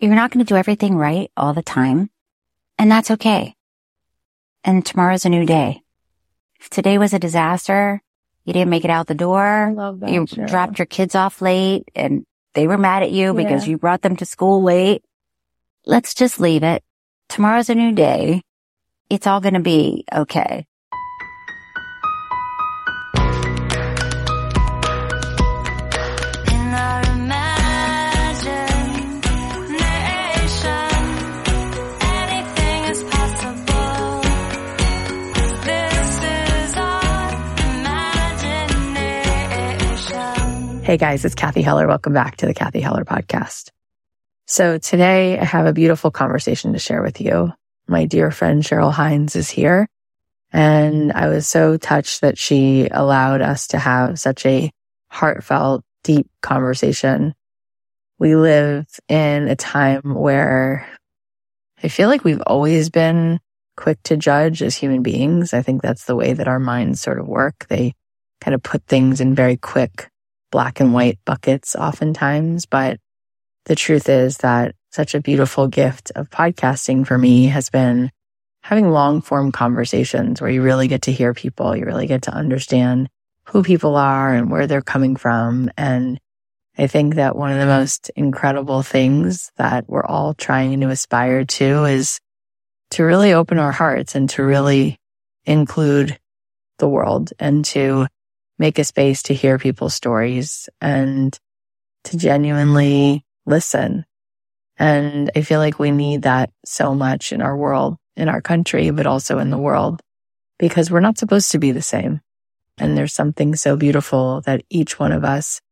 you're not going to do everything right all the time. And that's okay. And tomorrow's a new day. If today was a disaster, you didn't make it out the door, that, you Cheryl. dropped your kids off late and they were mad at you because you brought them to school late. Let's just leave it. Tomorrow's a new day. It's all going to be okay. Hey guys, it's Cathy Heller. Welcome back to the Cathy Heller podcast. So today I have a beautiful conversation to share with you. My dear friend Cheryl Hines is here and I was so touched that she allowed us to have such a heartfelt, deep conversation. We live in a time where I feel like we've always been quick to judge as human beings. I think that's the way that our minds sort of work. They kind of put things in very quick black and white buckets oftentimes. But the truth is that such a beautiful gift of podcasting for me has been having long form conversations where you really get to hear people. You really get to understand who people are and where they're coming from. And I think that one of the most incredible things that we're all trying to aspire to is to really open our hearts and to really include the world and to make a space to hear people's stories and to genuinely listen. And I feel like we need that so much in our world, in our country, but also in the world because we're not supposed to be the same. And there's something so beautiful that each one of us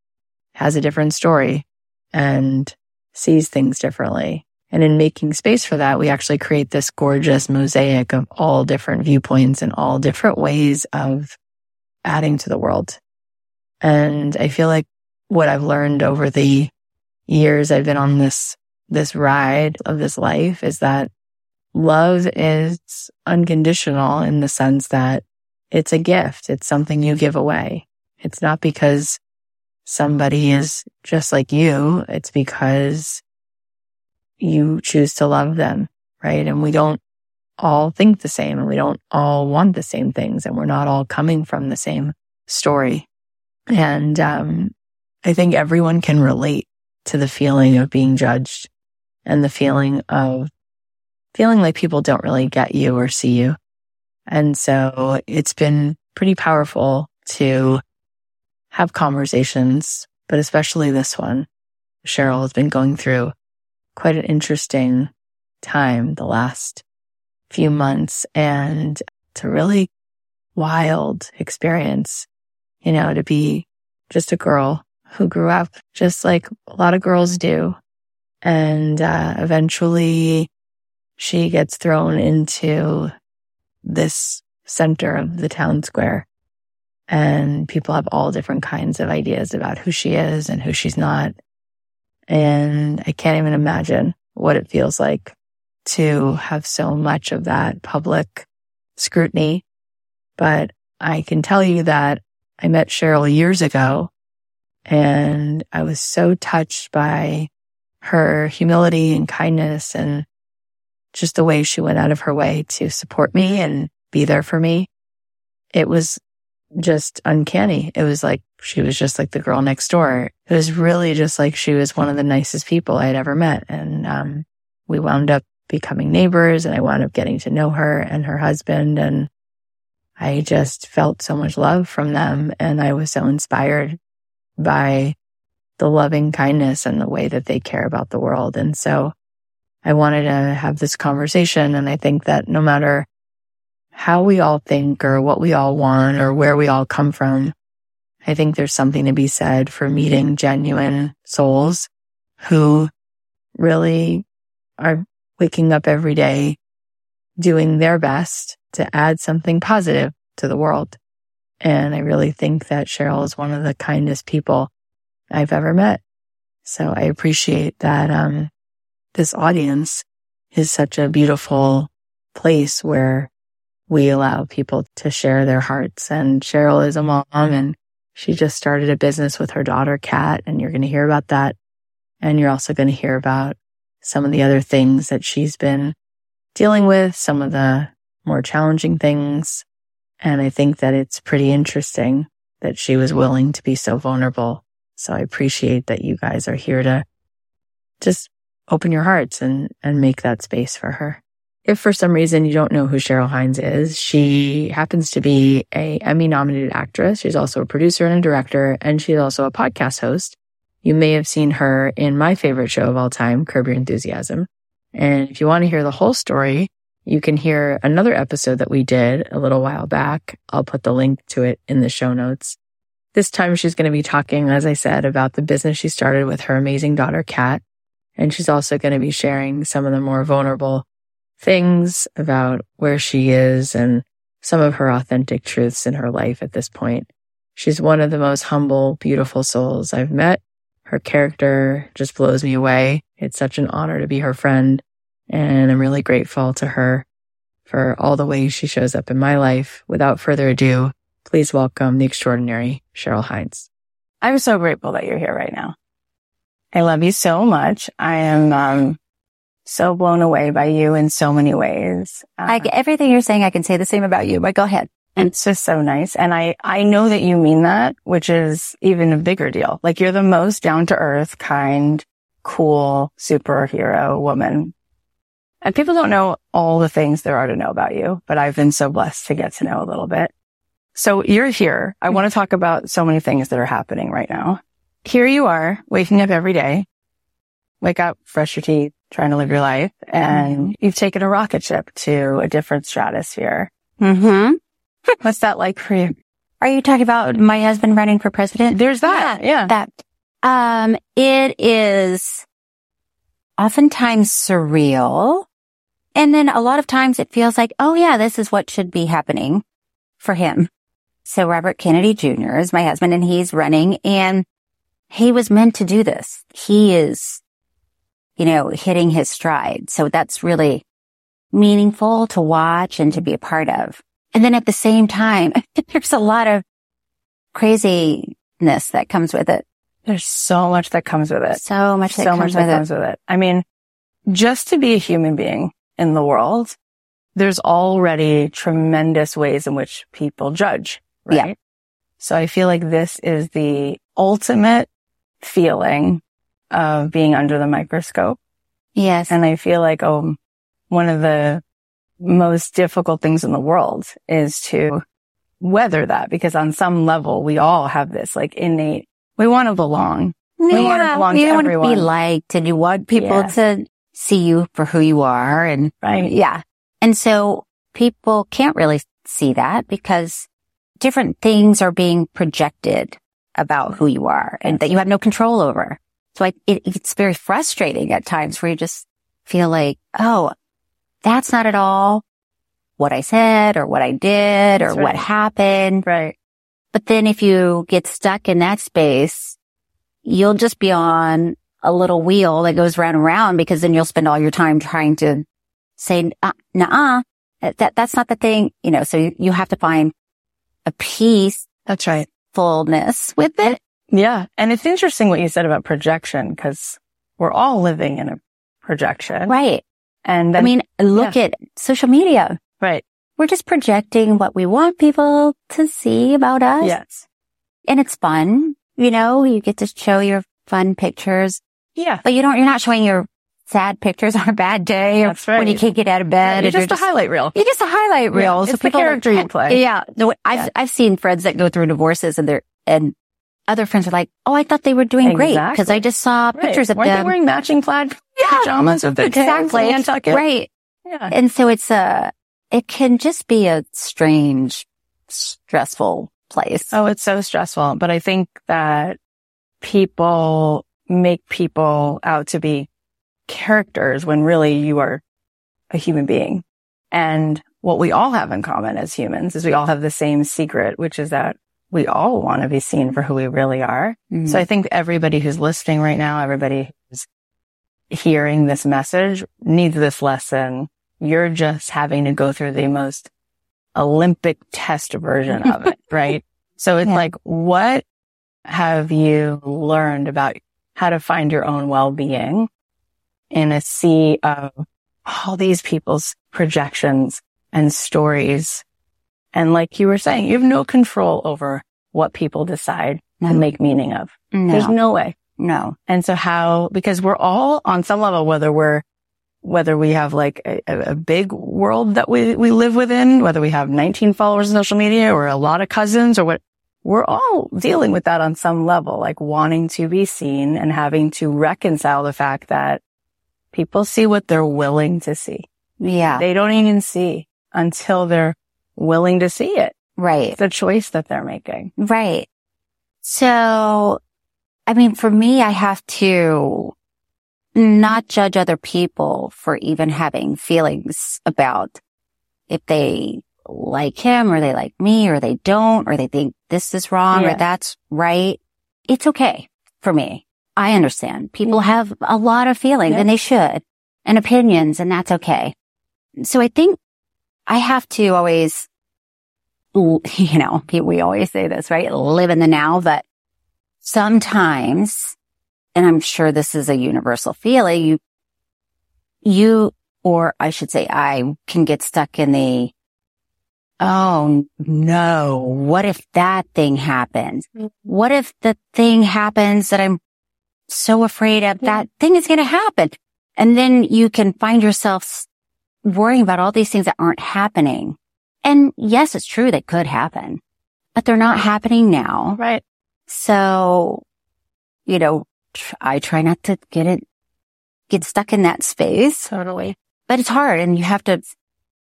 has a different story and sees things differently. And in making space for that, we actually create this gorgeous mosaic of all different viewpoints and all different ways of adding to the world. And I feel like what I've learned over the years I've been on this, this ride of this life is that love is unconditional in the sense that it's a gift. It's something you give away. It's not because somebody is just like you. It's because you choose to love them. Right. And we don't all think the same and we don't all want the same things and we're not all coming from the same story. And, um, I think everyone can relate to the feeling of being judged and the feeling of feeling like people don't really get you or see you. And so it's been pretty powerful to have conversations, but especially this one. Cheryl has been going through quite an interesting time the last few months and it's a really wild experience, you know, to be just a girl who grew up just like a lot of girls do. And uh, eventually she gets thrown into this center of the town square. And people have all different kinds of ideas about who she is and who she's not. And I can't even imagine what it feels like to have so much of that public scrutiny. But I can tell you that I met Cheryl years ago and I was so touched by her humility and kindness and just the way she went out of her way to support me and be there for me. It was just uncanny. It was like she was just like the girl next door. It was really just like she was one of the nicest people I had ever met. And um, we wound up becoming neighbors and I wound up getting to know her and her husband. And I just felt so much love from them. And I was so inspired by the loving kindness and the way that they care about the world. And so I wanted to have this conversation. And I think that no matter how we all think or what we all want or where we all come from, I think there's something to be said for meeting genuine souls who really are waking up every day doing their best to add something positive to the world. And I really think that Cheryl is one of the kindest people I've ever met. So I appreciate that, um, this audience is such a beautiful place where we allow people to share their hearts. And Cheryl is a mom and she just started a business with her daughter, Cat, and you're going to hear about that. And you're also going to hear about some of the other things that she's been dealing with, some of the more challenging things. And I think that it's pretty interesting that she was willing to be so vulnerable. So I appreciate that you guys are here to just open your hearts and, and make that space for her. If for some reason you don't know who Cheryl Hines is, she happens to be a Emmy nominated actress. She's also a producer and a director, and she's also a podcast host. You may have seen her in my favorite show of all time, Curb Your Enthusiasm. And if you want to hear the whole story, you can hear another episode that we did a little while back. I'll put the link to it in the show notes. This time she's going to be talking, as I said, about the business she started with her amazing daughter, Cat. And she's also going to be sharing some of the more vulnerable things about where she is and some of her authentic truths in her life at this point. She's one of the most humble, beautiful souls I've met. Her character just blows me away. It's such an honor to be her friend. And I'm really grateful to her for all the ways she shows up in my life. Without further ado, please welcome the extraordinary Cheryl Hines. I'm so grateful that you're here right now. I love you so much. I am um, so blown away by you in so many ways. Uh, I, everything you're saying, I can say the same about you, but go ahead. It's just so nice. And I, I know that you mean that, which is even a bigger deal. Like you're the most down to earth, kind, cool superhero woman. And people don't know all the things there are to know about you, but I've been so blessed to get to know a little bit. So you're here. I want to talk about so many things that are happening right now. Here you are waking up every day, wake up, brush your teeth, trying to live your life. And you've taken a rocket ship to a different stratosphere. Mm-hmm. What's that like for you? Are you talking about my husband running for president? There's that. Yeah. That, um, it is oftentimes surreal. And then a lot of times it feels like, oh yeah, this is what should be happening for him. So Robert Kennedy Jr. is my husband and he's running and he was meant to do this. He is, you know, hitting his stride. So that's really meaningful to watch and to be a part of. And then at the same time, there's a lot of craziness that comes with it. There's so much that comes with it. So much that so comes much that with comes with it. I mean, just to be a human being in the world, there's already tremendous ways in which people judge, right? Yeah. So I feel like this is the ultimate feeling of being under the microscope. Yes. And I feel like, um, one of the most difficult things in the world is to weather that because on some level, we all have this like innate, we want to belong. We want to belong you to want to be liked and you want people Yeah. to see you for who you are. And Right. yeah. And so people can't really see that because different things are being projected about who you are and that you have no control over. So I, it, it's very frustrating at times where you just feel like, oh, that's not at all what I said or what I did or That's what happened. Right. But then if you get stuck in that space, you'll just be on a little wheel that goes round and round because then you'll spend all your time trying to say, uh, nah, that, that's not the thing, you know, so you, you have to find a peace. That's right. Fullness with it. Yeah. And it's interesting what you said about projection because we're all living in a projection. Right. And I mean, look at social media. right. We're just projecting what we want people to see about us. Yes. And it's fun. You know, you get to show your fun pictures, Yeah. but you don't, you're not showing your sad pictures on a bad day or That's right. when you can't get out of bed. You're and just a highlight reel. You're just a highlight Yeah, reel. it's the people are- character you play. Yeah. No, I've, Yeah. I've seen friends that go through divorces and they're, and other friends are like, Oh, I thought they were doing great because I just saw Right. pictures of Weren't them. they wearing matching plaid Yeah. pajamas of tails exactly. Nantucket? Right. Yeah. And so it's a, it can just be a strange, stressful place. Oh, it's so stressful. But I think that people make people out to be characters when really you are a human being. And what we all have in common as humans is we all have the same secret, which is that we all want to be seen for who we really are. Mhm. So I think everybody who's listening right now, everybody who's hearing this message needs this lesson. You're just having to go through the most Olympic test version of it, right? So it's Yeah. like, what have you learned about how to find your own well-being in a sea of all these people's projections and stories. And like you were saying, you have no control over what people decide No. and make meaning of. No, There's no way. no. And so how, because we're all on some level, whether we're, whether we have like a, a a big world that we, we live within, whether we have 19 followers on social media or a lot of cousins or what, we're all dealing with that on some level, like wanting to be seen and having to reconcile the fact that people see what they're willing to see. Yeah, They don't even see until they're willing to see it. right. The choice that they're making. Right. So, I mean, for me, I have to not judge other people for even having feelings about if they like him or they like me or they don't or they think this is wrong Yeah. or that's right. It's okay for me. I understand. People have a lot of feelings Yeah. and they should and opinions and that's okay. So I think I have to always you know, we always say this, right? Live in the now, but sometimes, and I'm sure this is a universal feeling, you, you, or I should say I can get stuck in the, oh no, what if that thing happens? Mm-hmm. What if the thing happens that I'm so afraid of that thing is going to happen? And then you can find yourself worrying about all these things that aren't happening. And yes, it's true. They could happen, but they're not happening now. Right. So, you know, tr- I try not to get it, get stuck in that space, Totally. but it's hard and you have to,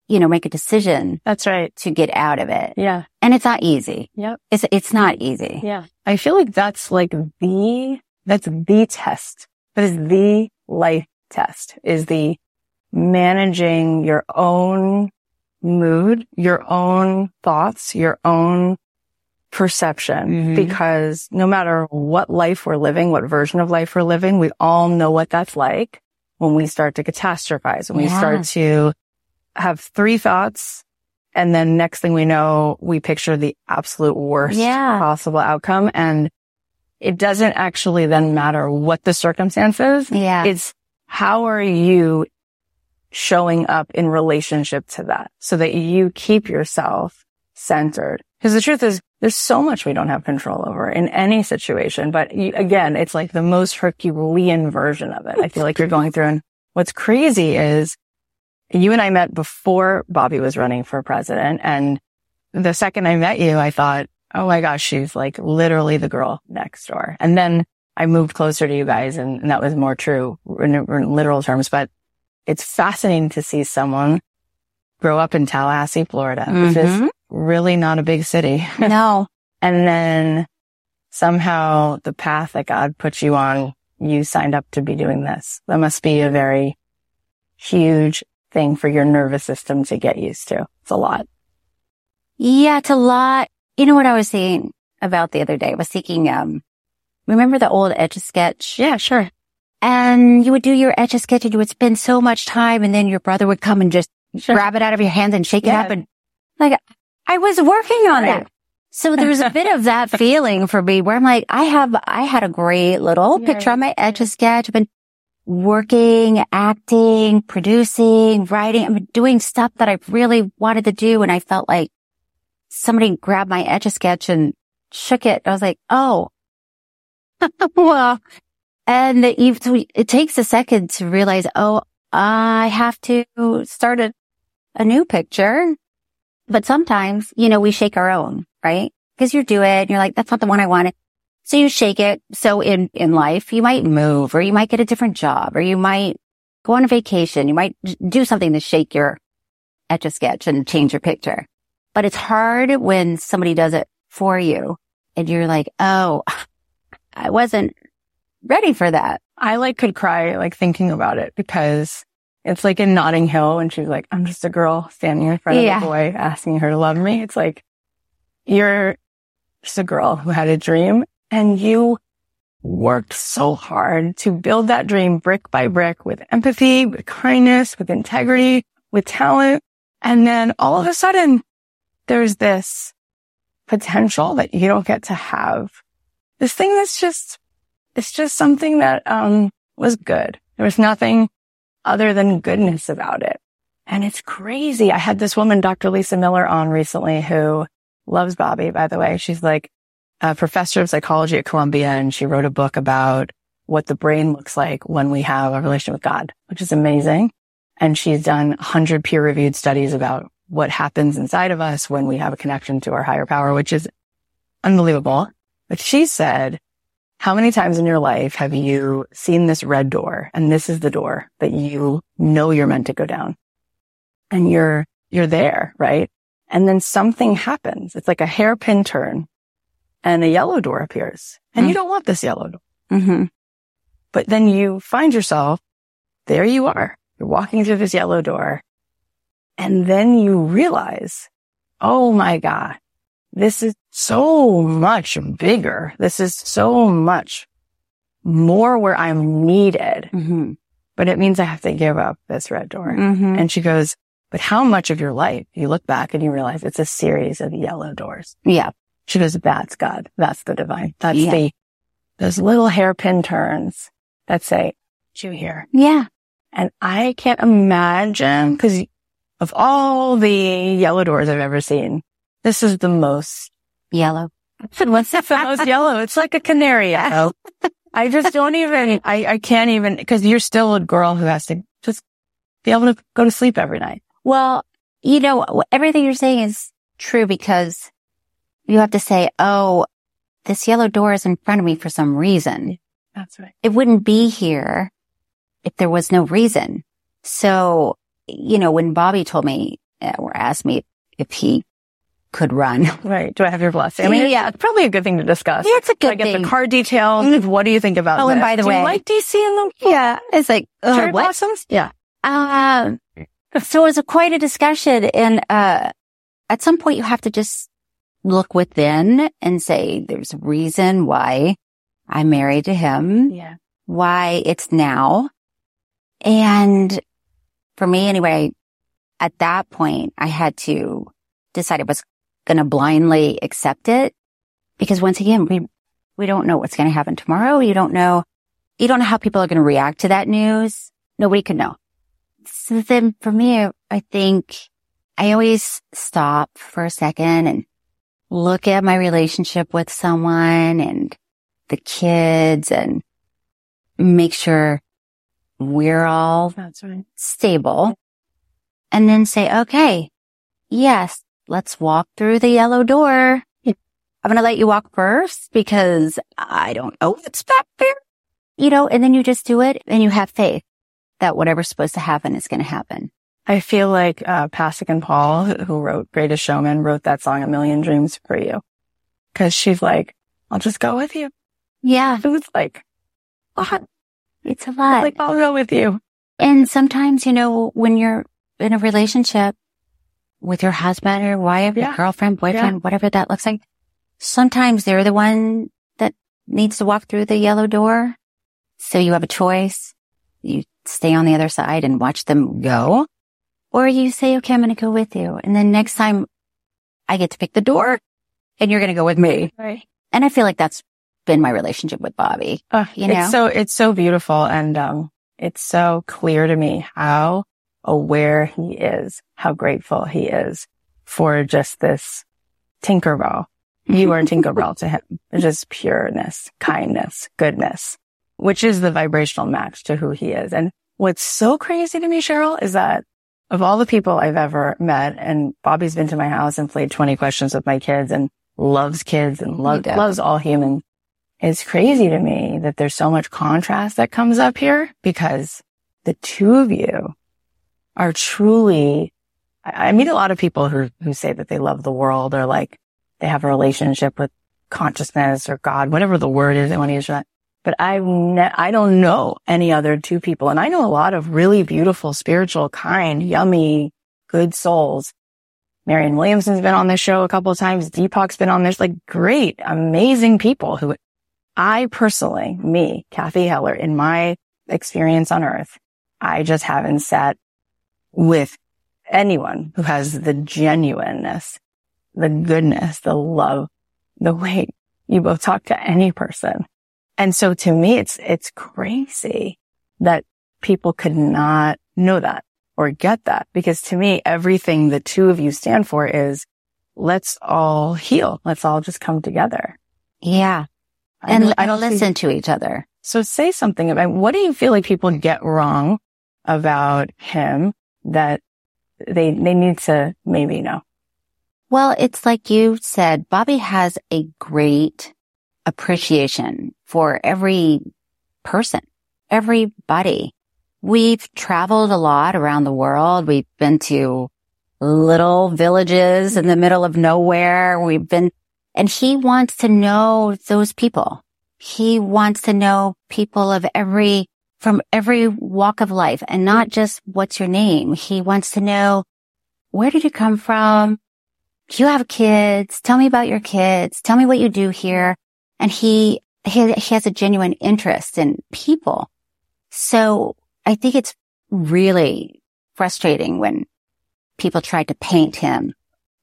you know, make a decision That's right. to get out of it. Yeah. And it's not easy. Yep. It's, it's not easy. Yeah. I feel like that's like the, that's the test. That is the life test is the managing your own mood, your own thoughts, your own perception. Mhm. Because no matter what life we're living, what version of life we're living, we all know what that's like when we start to catastrophize, when we Yeah. start to have three thoughts and then next thing we know, we picture the absolute worst Yeah. possible outcome. And it doesn't actually then matter what the circumstances. Yeah. It's how are you showing up in relationship to that so that you keep yourself centered? Because the truth is there's so much we don't have control over in any situation. But you, again, it's like the most Herculean version of it. I feel like you're going through. And what's crazy is you and I met before Bobby was running for president. And the second I met you, I thought, oh my gosh, she's like literally the girl next door. And then I moved closer to you guys and, and that was more true in, in literal terms, but it's fascinating to see someone grow up in Tallahassee, Florida, which is Mhm. really not a big city. no. and then somehow the path that God put you on, you signed up to be doing this. That must be a very huge thing for your nervous system to get used to. It's a lot. Yeah, it's a lot. You know what I was saying about the other day? I was thinking, um, remember the old etch a sketch? Yeah, sure. And you would do your etch a sketch and you would spend so much time and then your brother would come and just Sure. grab it out of your hands and shake Yeah. it up and like, I was working on Right. it. So there's a bit of that feeling for me where I'm like, I have, I had a great little Yeah. picture on my etch a sketch. I've been working, acting, producing, writing. Been doing stuff that I really wanted to do. And I felt like somebody grabbed my etch a sketch and shook it. I was like, oh, well, and you- it takes a second to realize, oh, I have to start a, a new picture. But sometimes, you know, we shake our own, right? Because you do it and you're like, that's not the one I wanted. So you shake it. So in, in life, you might move or you might get a different job or you might go on a vacation. You might do something to shake your etch a sketch and change your picture. But it's hard when somebody does it for you and you're like, oh, I wasn't ready for that. I like could cry like thinking about it because it's like in Notting Hill when she's like, I'm just a girl standing in front Yeah. of a boy asking her to love me. It's like you're just a girl who had a dream and you worked so hard to build that dream brick by brick with empathy, with kindness, with integrity, with talent. And then all of a sudden there's this potential that you don't get to have. This thing that's just, it's just something that, um, was good. There was nothing other than goodness about it. And it's crazy. I had this woman, Dr. Lisa Miller on recently who loves Bobby, by the way. She's like a professor of psychology at Columbia and she wrote a book about what the brain looks like when we have a relation with God, which is amazing. And she's done 100 peer reviewed studies about what happens inside of us when we have a connection to our higher power, which is unbelievable. But she said, how many times in your life have you seen this red door and this is the door that you know you're meant to go down and you're, you're there, right? And then something happens. It's like a hairpin turn and a yellow door appears and you Mm. don't want this yellow door. Mm-hmm. But then you find yourself, there you are. You're walking through this yellow door. And then you realize, oh my God, this is so much bigger. This is so much more where I'm needed, Mm-hmm. but it means I have to give up this red door. Mm-hmm. And she goes, but how much of your life you look back and you realize it's a series of yellow doors. Yeah. She goes, that's God. That's the divine. That's Yeah. the, those little hairpin turns that say, you here. Yeah. And I can't imagine because of all the yellow doors I've ever seen, this is the most, Yellow. what's the most yellow? It's like a canary yellow. I just don't even, I, I can't even, cause you're still a girl who has to just be able to go to sleep every night. Well, you know, everything you're saying is true because you have to say, oh, this yellow door is in front of me for some reason. That's right. It wouldn't be here if there was no reason. So, you know, when Bobby told me uh, or asked me if he could run, Right. Do I have your blessing? I mean, Yeah. it's probably a good thing to discuss. yeah, it's a Do I good get thing. the car details. What do you think about Oh, and by the Do way- you like DC and the yeah, it's like, uh, cherry what? blossoms? Yeah. Um, so it was a, quite a discussion. And, uh, at some point you have to just look within and say, there's a reason why I'm married to him, Yeah. why it's now. And for me anyway, at that point, I had to decide I was going to blindly accept it because once again, we, we don't know what's going to happen tomorrow. You don't know, you don't know how people are going to react to that news. Nobody could know. So then for me, I think I always stop for a second and look at my relationship with someone and the kids and make sure we're all That's right. stable and then say, okay, yes, let's walk through the yellow door. I'm going to let you walk first because I don't know what's back there, you know, and then you just do it and you have faith that whatever's supposed to happen is going to happen. I feel like uh, Pasek and Paul, who wrote Greatest Showman, wrote that song "A Million Dreams for You," because she's like, "I'll just go with you." Yeah, It was like, "What? it's a lot. Like I'll go with you." And sometimes, you know, when you're in a relationship with your husband or wife, Yeah. your girlfriend, boyfriend, whatever that looks like, sometimes they're the one that needs to walk through the yellow door. So you have a choice. You stay on the other side and watch them go. Or you say, okay, I'm going to go with you. And then next time I get to pick the door and you're going to go with me. Right. And I feel like that's been my relationship with Bobby. Uh, You know? it's so it's so beautiful, and um, it's so clear to me how aware he is, how grateful he is for just this Tinkerbell. You are Tinkerbell to him. It's just pureness, kindness, goodness, which is the vibrational match to who he is. And what's so crazy to me, Cheryl, is that of all the people I've ever met, and Bobby's been to my house and played 20 questions with my kids and loves kids and lo- loves all humans. It's crazy to me that there's so much contrast that comes up here because the two of you are truly, I, I meet a lot of people who, who say that they love the world or like they have a relationship with consciousness or God, whatever the word is they want to use for that. But I've ne- I don't know any other two people. And I know a lot of really beautiful, spiritual, kind, yummy, good souls. Marianne Williamson's been on this show a couple of times. Deepak's been on this, like great, amazing people who I personally, me, Cathy Heller, in my experience on earth, I just haven't sat with anyone who has the genuineness, the goodness, the love, the way you both talk to any person. And so to me, it's, it's crazy that people could not know that or get that because to me, everything the two of you stand for is let's all heal. Let's all just come together. Yeah. I And, I don't see- listen to each other. So say something about what do you feel like people get wrong about him that they, they need to maybe know? Well, it's like you said, Bobby has a great appreciation for every person, everybody. We've traveled a lot around the world. We've been to little villages in the middle of nowhere. We've been, and he wants to know those people. He wants to know people of every, from every walk of life and not just what's your name. He wants to know where did you come from? Do you have kids? Tell me about your kids. Tell me what you do here. And he, he, he has a genuine interest in people. So I think it's really frustrating when people try to paint him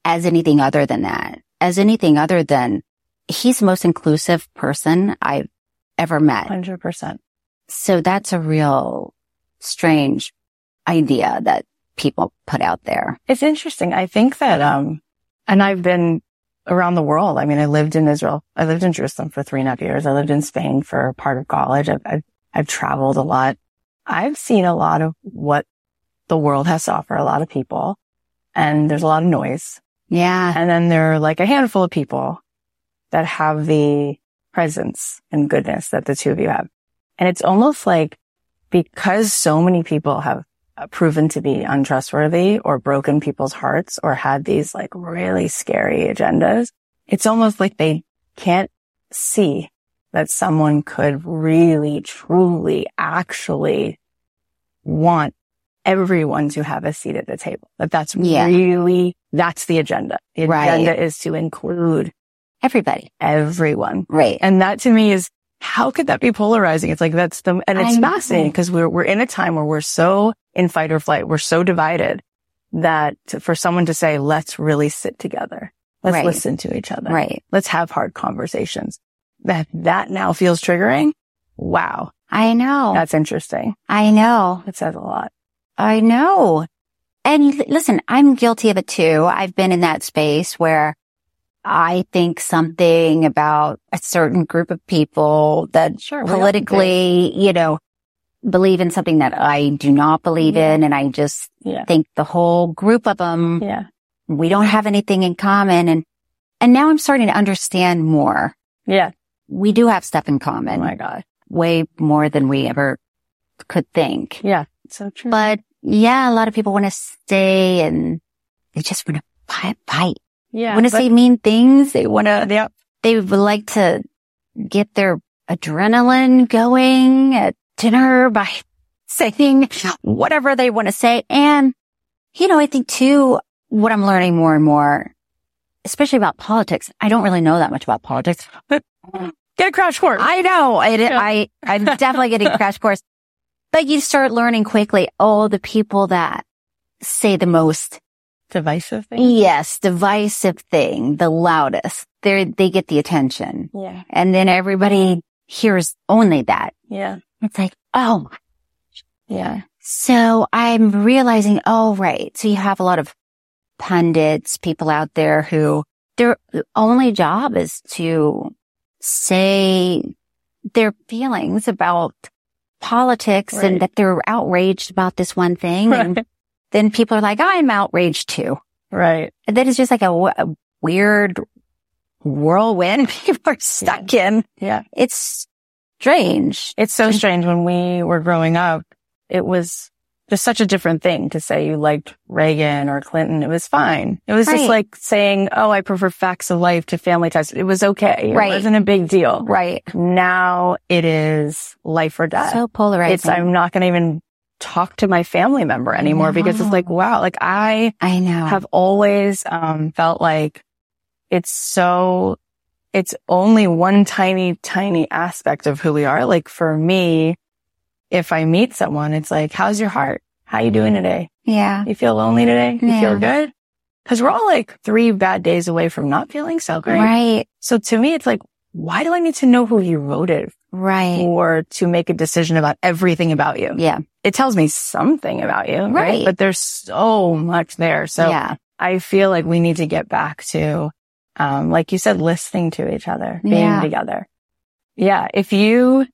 as anything other than that, as anything other than he's the most inclusive person I've ever met. 100%. So that's a real strange idea that people put out there. It's interesting. I think that, um, and I've been around the world. I mean, I lived in Israel. I lived in Jerusalem for three and a half years. I lived in Spain for part of college. I've, I've, I've traveled a lot. I've seen a lot of what the world has to offer a lot of people and there's a lot of noise. Yeah. And then there are like a handful of people that have the presence and goodness that the two of you have. And it's almost like because so many people have uh, proven to be untrustworthy or broken people's hearts or had these like really scary agendas, it's almost like they can't see that someone could really, truly, actually want everyone to have a seat at the table. That that's Yeah. really, that's the agenda. The Right. agenda is to include Everybody. everyone. Right. And that to me is, how could that be polarizing? It's like, that's the, and it's I fascinating because we're, we're in a time where we're so in fight or flight. We're so divided that for someone to say, let's really sit together. Let's Right. listen to each other. Right. Let's have hard conversations. That, that now feels triggering. Wow. I know. That's interesting. I know. It says a lot. I know. And listen, I'm guilty of it too. I've been in that space where I think something about a certain group of people that Sure. politically, you know, believe in something that I do not believe Yeah. in. And I just think. Yeah. think the whole group of them, Yeah. we don't have anything in common. And, and now I'm starting to understand more. Yeah. We do have stuff in common. Oh my God. way more than we ever could think. Yeah. So true. But yeah, a lot of people want to stay and they just want to fight, fight. Yeah. want to say mean things. They want to, yeah. they would like to get their adrenaline going at dinner by saying whatever they want to say. And, you know, I think too, what I'm learning more and more, especially about politics, I don't really know that much about politics. Get a crash course. I know. I, Yeah. I, I'm definitely getting a crash course. But you start learning quickly, oh, the people that say the most, Divisive thing. yes, divisive thing, the loudest, they they get the attention. Yeah. And then everybody hears only that. Yeah. It's like, oh, Yeah. so I'm realizing, oh, right. So you have a lot of pundits, people out there who their only job is to say their feelings about politics Right. and that they're outraged about this one thing. And Right. Then people are like, oh, I'm outraged too. Right. And then it's just like a, w- a weird whirlwind people are stuck in. Yeah. It's strange. It's so strange when we were growing up. It was just such a different thing to say you liked Reagan or Clinton. It was fine. It was Right. just like saying, Oh, I prefer facts of life to family ties. It was okay. Right. It Right. wasn't a big deal. Right. Now it is life or death. So polarizing. it's, I'm not going to even talk to my family member anymore because it's like, wow, like I I know. have always um, felt like it's so it's only one tiny tiny aspect of who we are like for me if i meet someone it's like how's your heart how you doing today yeah. you feel lonely today you Yeah. feel good because we're all like three bad days away from not feeling so great Right. so to me it's like why do I need to know who you voted Right. for to make a decision about everything about you? Yeah. It tells me something about you, right? Right. But there's so much there. So yeah. I feel like we need to get back to, um, like you said, listening to each other, being Yeah. together. Yeah. If you,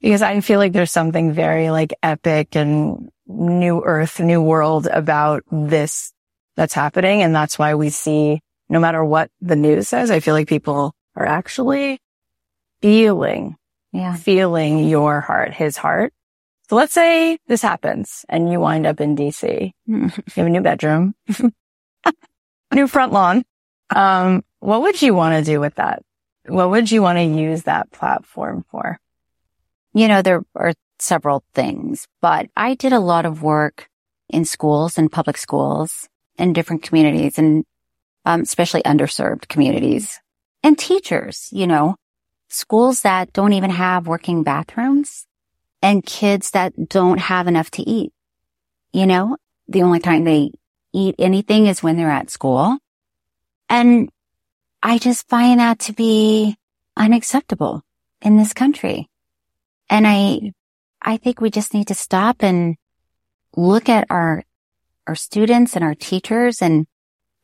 because I feel like there's something very like epic and new earth, new world about this that's happening. And that's why we see no matter what the news says, I feel like people are actually feeling, Yeah. feeling your heart, his heart. So let's say this happens and you wind up in DC. You have a new bedroom, new front lawn. Um, what would you want to do with that? What would you want to use that platform for? You know, there are several things, but I did a lot of work in schools and public schools in different communities and um, especially underserved communities and teachers, you know, schools that don't even have working bathrooms and kids that don't have enough to eat. You know, the only time they eat anything is when they're at school. And I just find that to be unacceptable in this country. And I, I think we just need to stop and look at our, our students and our teachers and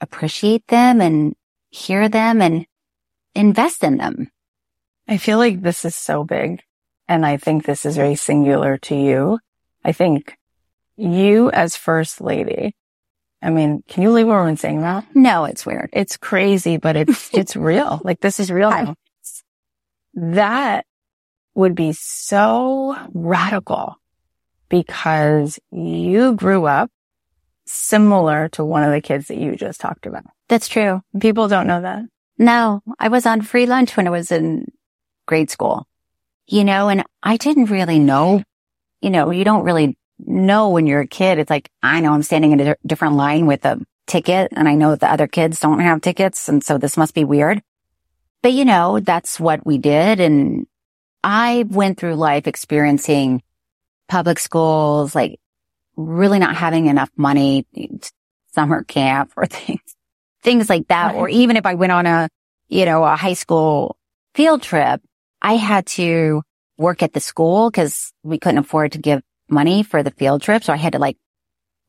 appreciate them and hear them and invest in them. I feel like this is so big. And I think this is very singular to you. I think you as first lady, I mean, can you believe a woman saying that? No, it's weird. It's crazy, but it's, it's real. Like this is real now. That would be so radical because you grew up similar to one of the kids that you just talked about. That's true. People don't know that. No, I was on free lunch when I was in grade school, you know, and I didn't really know, you know, you don't really know when you're a kid. It's like, I know I'm standing in a different line with a ticket and I know the other kids don't have tickets. And so this must be weird. But you know, that's what we did. And I went through life experiencing public schools, like really not having enough money, summer camp or things, things like that. Right. Or even if I went on a, you know, a high school field trip, I had to work at the school because we couldn't afford to give money for the field trip. So I had to like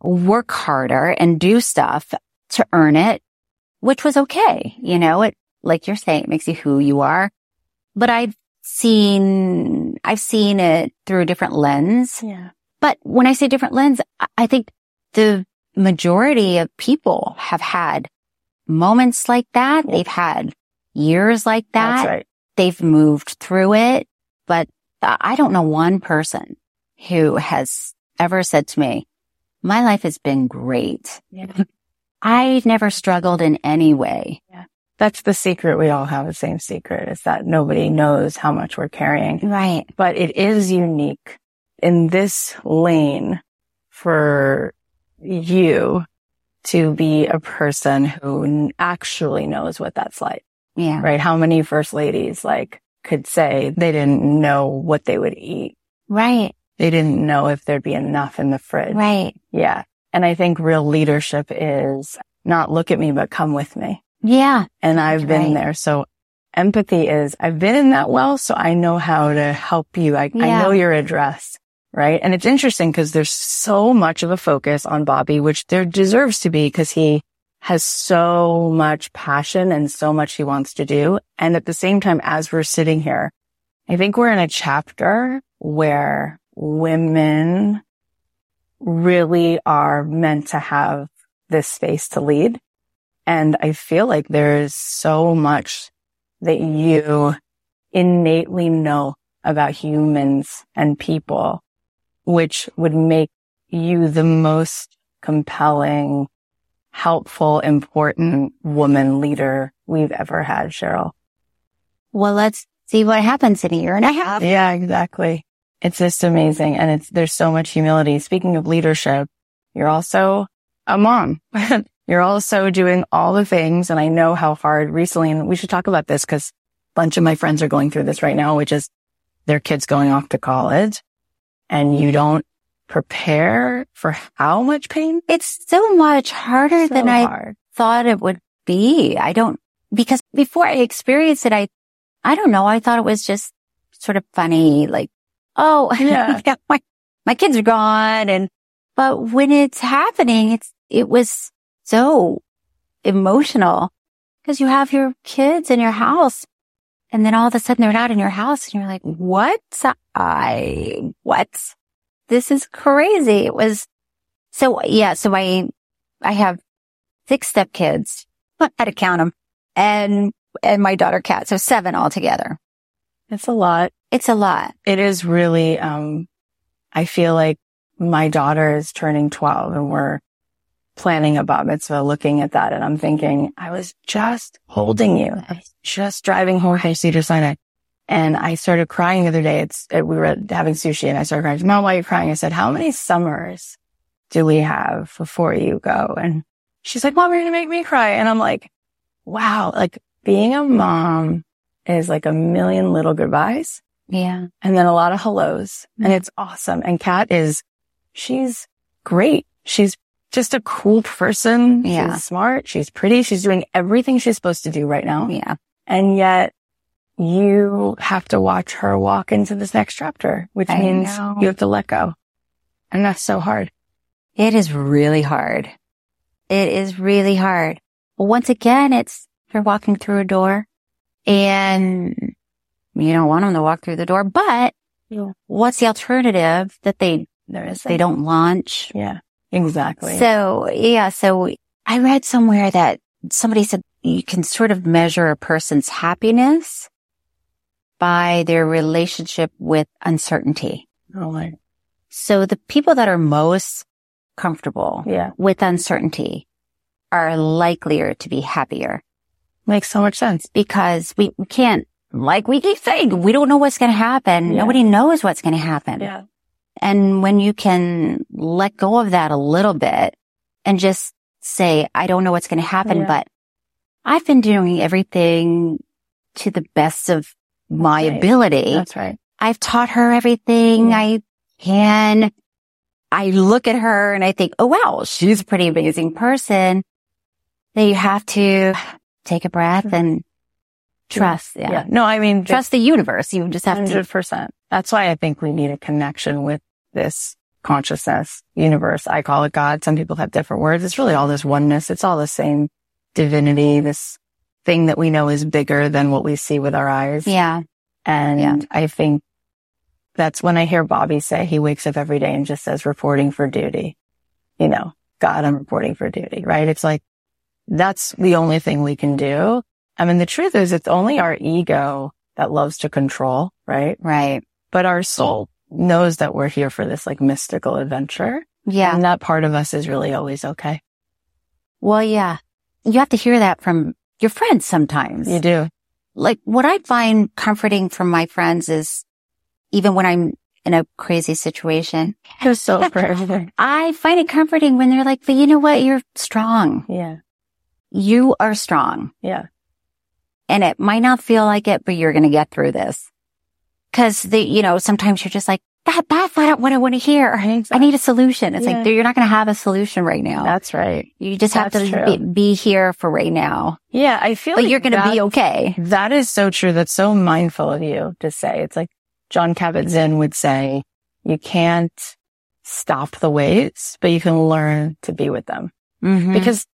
work harder and do stuff to earn it, which was okay. You know, it, like you're saying, it makes you who you are. But I've seen, I've seen it through a different lens. Yeah. But when I say different lens, I- I think the majority of people have had moments like that. They've had years like that. That's right. They've moved through it. But I don't know one person who has ever said to me, my life has been great. Yeah. I've never struggled in any way. That's the secret. We all have the same secret is that nobody knows how much we're carrying, Right. but it is unique in this lane for you to be a person who actually knows what that's like, Yeah. right? How many first ladies like could say they didn't know what they would eat. Right. They didn't know if there'd be enough in the fridge. Right. Yeah. And I think real leadership is not look at me, but come with me. Yeah. And I've been right. there. So empathy is I've been in that well. So I know how to help you. I, I know your address. Right. And it's interesting because there's so much of a focus on Bobby, which there deserves to be because he has so much passion and so much he wants to do. And at the same time, as we're sitting here, I think we're in a chapter where women really are meant to have this space to lead. And I feel like there's so much that you innately know about humans and people, which would make you the most compelling, helpful, important woman leader we've ever had, Cheryl. Well, let's see what happens in a year and a half. Yeah, exactly. It's just amazing. And it's, there's so much humility. Speaking of leadership, you're also a mom. you're also doing all the things. And I know how hard recently, and we should talk about this because a bunch of my friends are going through this right now, which is their kids going off to college and you don't prepare for how much pain? It's so much harder So than I thought it would be. I don't, because before I experienced it, I I don't know. I thought it was just sort of funny, like, oh, Yeah. my, my kids are gone. And, but when it's happening, it's, it was so emotional because you have your kids in your house and then all of a sudden they're not in your house and you're like, what? I, what? This is crazy. It was so, yeah. So I, I have six stepkids. I had to count them and, and my daughter Cat. So seven altogether. It's a lot. It's a lot. It is really, um, I feel like my daughter is turning 12 and we're planning a bat mitzvah looking at that. And I'm thinking, I was just holding you. I was just driving from Cedar Sinai. And I started crying the other day. It's, uh, we were having sushi and I started crying. Mom, why are you crying? I said, how many summers do we have before you go? And she's like, mom, you're going to make me cry. And I'm like, wow, like being a mom is like a million little goodbyes Yeah. and then a lot of hellos and it's awesome. And Cat is, she's great. She's just a cool person. Yeah. She's smart. She's pretty. She's doing everything she's supposed to do right now. Yeah. And yet you have to watch her walk into this next chapter, which I means know. you have to let go. And that's so hard. It is really hard. It is really hard. Well, once again, it's you're walking through a door and you don't want them to walk through the door, but Yeah. what's the alternative that they, There is. they don't launch? Yeah, exactly. So yeah, so I read somewhere that somebody said you can sort of measure a person's happiness by their relationship with uncertainty. oh, like, So the people that are most comfortable yeah, with uncertainty are likelier to be happier makes so much sense. because we we can't, like we keep saying, we don't know what's going to happen. Yeah. Nobody knows what's going to happen. Yeah. And when you can let go of that a little bit and just say, I don't know what's going to happen, Yeah. but I've been doing everything to the best of my Right. ability. That's right. I've taught her everything Yeah. I can. I look at her and I think, oh wow, she's a pretty amazing person. Then you have to take a breath and trust. Yeah. Yeah. No, I mean, Trust the universe. You just have to. Hundred percent. That's why I think we need a connection with this consciousness universe. I call it God. Some people have different words. It's really all this oneness. It's all the same divinity, this thing that we know is bigger than what we see with our eyes. Yeah. And Yeah. I think that's when I hear Bobby say he wakes up every day and just says reporting for duty. You know, God, I'm reporting for duty, right? It's like, that's the only thing we can do. I mean, the truth is it's only our ego that loves to control, right? Right. but our soul knows that we're here for this like mystical adventure. Yeah. And that part of us is really always okay. Well, yeah. You have to hear that from your friends sometimes. You do. Like what I find comforting from my friends is even when I'm in a crazy situation, You're so perfect. I find it comforting when they're like, but you know what? You're strong. yeah. You are strong Yeah. and it might not feel like it, but you're going to get through this. Cause the, you know, sometimes you're just like, that, that's not what I want to hear. I need a solution. It's Yeah. like, you're not going to have a solution right now. That's right. you just have to be, be here for right now, Yeah. I feel but like you're going to be okay. That is so true. That's so mindful of you to say. It's like Jon Kabat-Zinn would say, you can't stop the waves, but you can learn to be with them. Mhm. because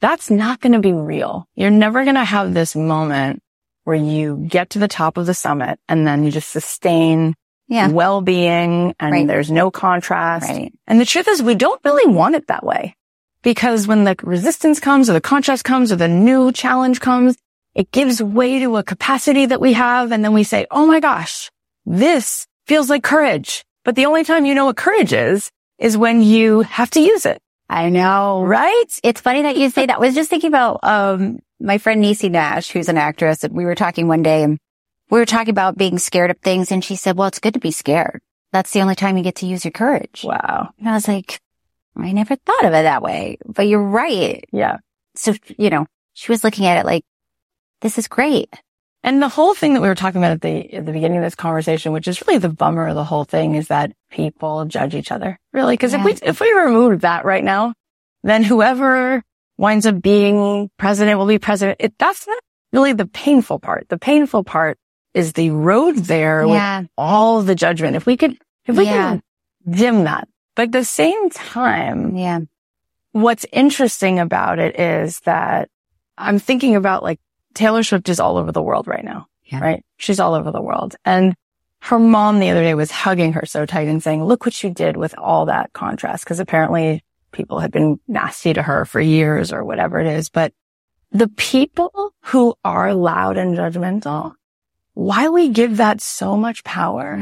that's not going to be real. You're never going to have this moment where you get to the top of the summit and then you just sustain yeah. well-being and Right. there's no contrast. Right. And the truth is we don't really want it that way because when the resistance comes or the contrast comes or the new challenge comes, it gives way to a capacity that we have. And then we say, Oh my gosh, this feels like courage. But the only time you know what courage is, is when you have to use it. I know. Right? It's funny that you say that. I was just thinking about, um, my friend Niecy Nash, who's an actress, and we were talking one day and we were talking about being scared of things. And she said, well, it's good to be scared. That's the only time you get to use your courage. Wow. And I was like, I never thought of it that way, but you're right. Yeah. So, you know, she was looking at it like, this is great. And the whole thing that we were talking about at the at the beginning of this conversation, which is really the bummer of the whole thing, is that people judge each other. Really, because Yeah. if we if we remove that right now, then whoever winds up being president will be president. It, that's not really the painful part. The painful part is the road there with all the judgment. If we could, if we Yeah. can dim that, but at the same time, Yeah. what's interesting about it is that I'm thinking about like Taylor Swift is all over the world right now, Yeah. right? She's all over the world. And her mom the other day was hugging her so tight and saying, look what you did with all that contrast. Cause apparently people had been nasty to her for years or whatever it is. But the people who are loud and judgmental, why we give that so much power?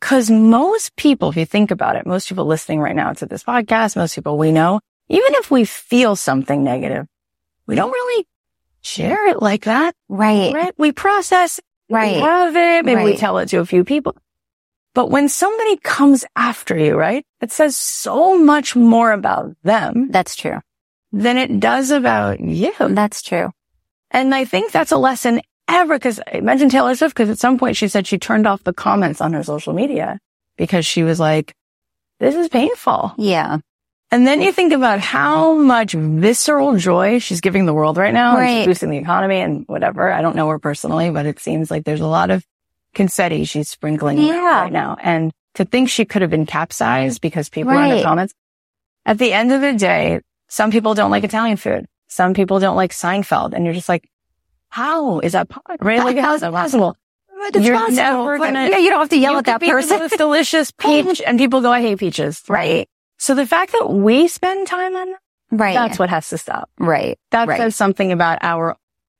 Cause most people, if you think about it, most people listening right now to this podcast, most people we know, even if we feel something negative, we don't really share it like that, Right. right? We process, Right. we have it, maybe we tell it to a few people. But when somebody comes after you, right, it says so much more about them That's true. than it does about you. That's true. And I think that's a lesson ever because I mentioned Taylor Swift because at some point she said she turned off the comments on her social media because she was like, this is painful. Yeah. And then you think about how much visceral joy she's giving the world right now. Right. boosting the economy and whatever. I don't know her personally, but it seems like there's a lot of confetti she's sprinkling Yeah. right now. And to think she could have been capsized because people are in the comments. At the end of the day, some people don't like Italian food. Some people don't like Seinfeld. And you're just like, how is that possible? Right? Like, how is that possible? You're possible. never gonna- yeah, you don't have to yell at that could be the person. delicious peach and people go, I hate peaches. right. So the fact that we spend time on that, Right. that's what has to stop. right. That Right. says something about our,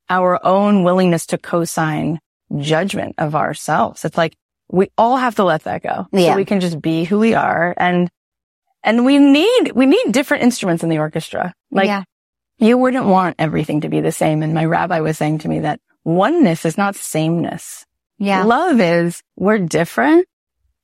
our own willingness to co-sign judgment of ourselves. It's like we all have to let that go. Yeah. So we can just be who we are. And, and we need, we need different instruments in the orchestra. Like yeah. You wouldn't want everything to be the same. And my rabbi was saying to me that oneness is not sameness. Yeah. Love is we're different.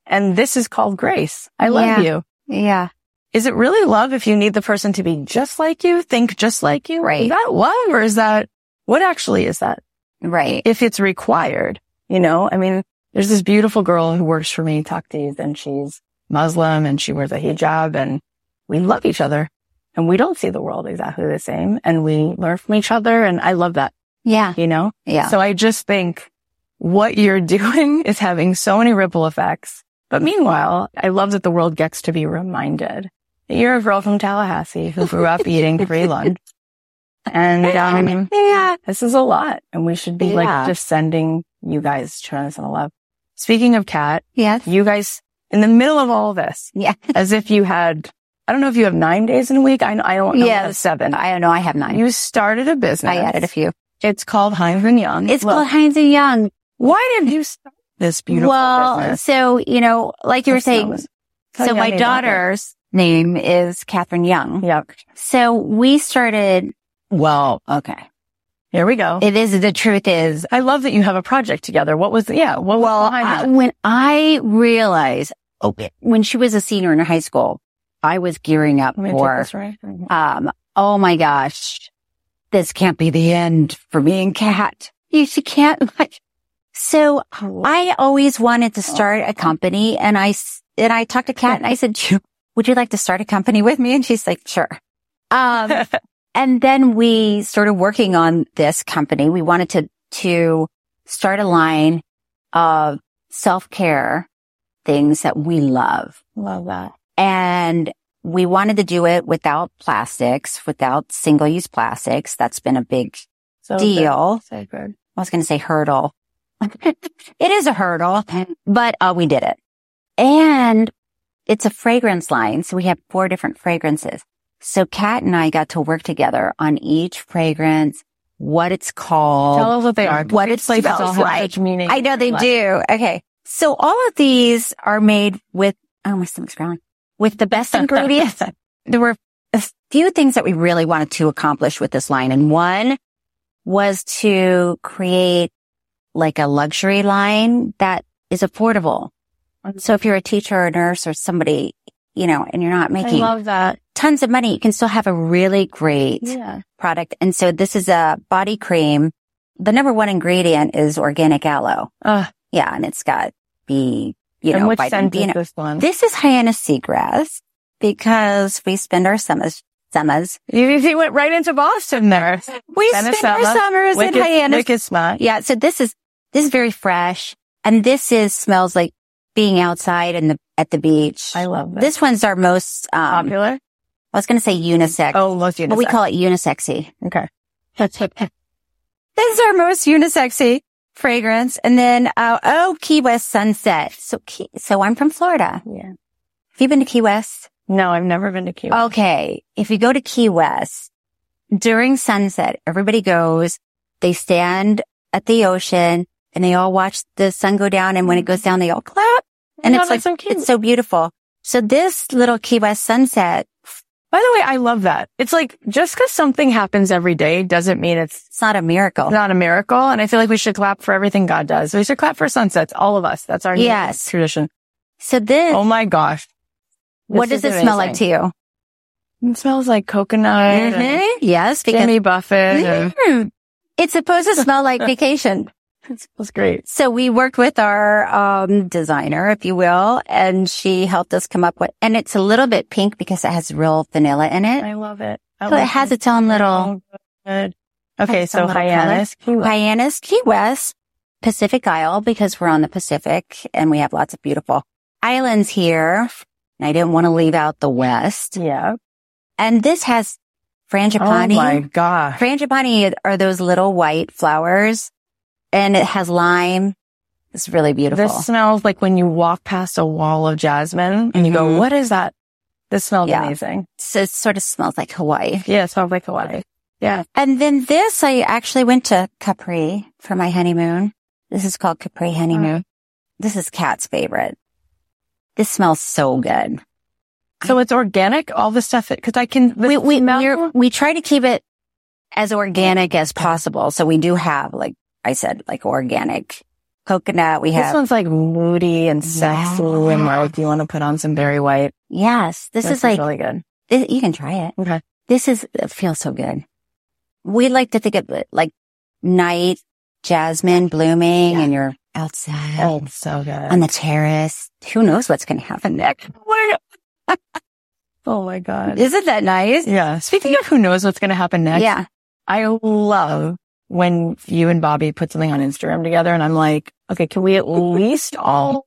And this is called grace. I love Yeah. you. Yeah. Is it really love if you need the person to be just like you, think just like you? Right. Is that love or is that, what actually is that? Right. If it's required, you know, I mean, there's this beautiful girl who works for me, Taktiz, and she's Muslim and she wears a hijab and we love each other and we don't see the world exactly the same and we learn from each other. And I love that, Yeah. you know? Yeah. So I just think what you're doing is having so many ripple effects. But meanwhile, I love that the world gets to be reminded that you're a girl from Tallahassee who grew up eating free lunch. And, um, yeah. this is a lot and we should be Yeah. like just sending you guys tremendous amount of love. Speaking of Cat, Yes. you guys in the middle of all this, Yeah. as if you had, I don't know if you have nine days in a week. I, I don't know. Yeah, seven. I don't know. I have nine. You started a business. I added a few. It's called Hines and Young. It's Look, called Hines and Young. Why did you start this beautiful well, business? so, you know, like you were saying. So my Yanni about it. daughter's name is Catherine Young. Yep. So we started, Well, okay. here we go. It is, the truth is, I love that you have a project together. What was yeah, what well, was I, when I realized, okay, when she was a senior in high school, I was gearing up for, this right. um, oh my gosh, this can't be the end for me and Cat. You, she can't like, so I always wanted to start a company and I, and I talked to Cat and I said, would you like to start a company with me? And she's like, sure. Um, and then we started working on this company. We wanted to, to start a line of self-care things that we love. love that. And we wanted to do it without plastics, without single-use plastics. That's been a big So deal. good. I was going to say hurdle. it is a hurdle, but uh, we did it. And it's a fragrance line. So we have four different fragrances. So Cat and I got to work together on each fragrance, what it's called. Tell us what they are. What it all smells have like. meaning. I know they Like- do. Okay. So all of these are made with, oh, my stomach's growling, with the best ingredients. there were a few things that we really wanted to accomplish with this line. And one was to create like a luxury line that is affordable. So if you're a teacher or a nurse or somebody, you know, and you're not making love that. tons of money, you can still have a really great Yeah. product. And so this is a body cream. The number one ingredient is organic aloe. Uh, Yeah. And it's got B, you and know, which vitamin B. is this one? This is Hyannis seagrass because we spend our summers, summers. You, you went right into Boston there. We spend our summer, summers in Wicked, Hyannis. wicked smart. Yeah. So this is This is very fresh. And this is smells like being outside and the, at the beach. I love this. this one's our most, um, popular. I was going to say unisex, Oh, most unisex. but we call it unisexy. okay. This is our most unisexy fragrance. And then, uh, oh, Key West Sunset. So, Key, so I'm from Florida. Yeah. Have you been to Key West? No, I've never been to Cuba. Okay. If you go to Key West during sunset, everybody goes, they stand at the ocean and they all watch the sun go down. And when it goes down, they all clap. And Oh, it's like, so it's so beautiful. So this little Key West sunset, By the way, I love that. It's like just because something happens every day doesn't mean it's it's not a miracle. not a miracle. And I feel like we should clap for everything God does. We should clap for sunsets, all of us. That's our Yes. tradition. So this, Oh my gosh. what does it smell like to you? It smells like coconut. Mhm. Yes, because Jimmy Buffett. and- Mm. it's supposed to smell like vacation. It smells great. So we worked with our um, designer, if you will, and she helped us come up with, and it's a little bit pink because it has real vanilla in it. I love it. I So it love has its own little good. Okay, so some little Hyannis. Hyannis Key West, Pacific Isle, because we're on the Pacific and we have lots of beautiful islands here. And I didn't want to leave out the West. Yeah. And this has frangipani. Oh my gosh. Frangipani are those little white flowers and it has lime. It's really beautiful. This smells like when you walk past a wall of jasmine and you go, Mhm. what is that? This smells Yeah. amazing. so it sort of smells like Hawaii. Yeah, it smells like Hawaii. Yeah. And then this, I actually went to Capri for my honeymoon. This is called Capri honeymoon. This is Cat's favorite. This smells so good. So it's organic, all the stuff, cause I can, We, we, we try to keep it as organic as possible. So we do have, like I said, like organic coconut. We have this one's like moody and sexy and like, do you want to put on some Barry White. yes, this, is like, really good. this, you can try it. Okay. This is, it feels so good. We like to think of it like night jasmine blooming Yeah. and you're outside. Oh, so good. on the terrace. Who knows what's going to happen next? oh my God. Isn't that nice? Yeah. Speaking of who knows what's going to happen next. Yeah. I love when you and Bobby put something on Instagram together and I'm like, okay, can we at least all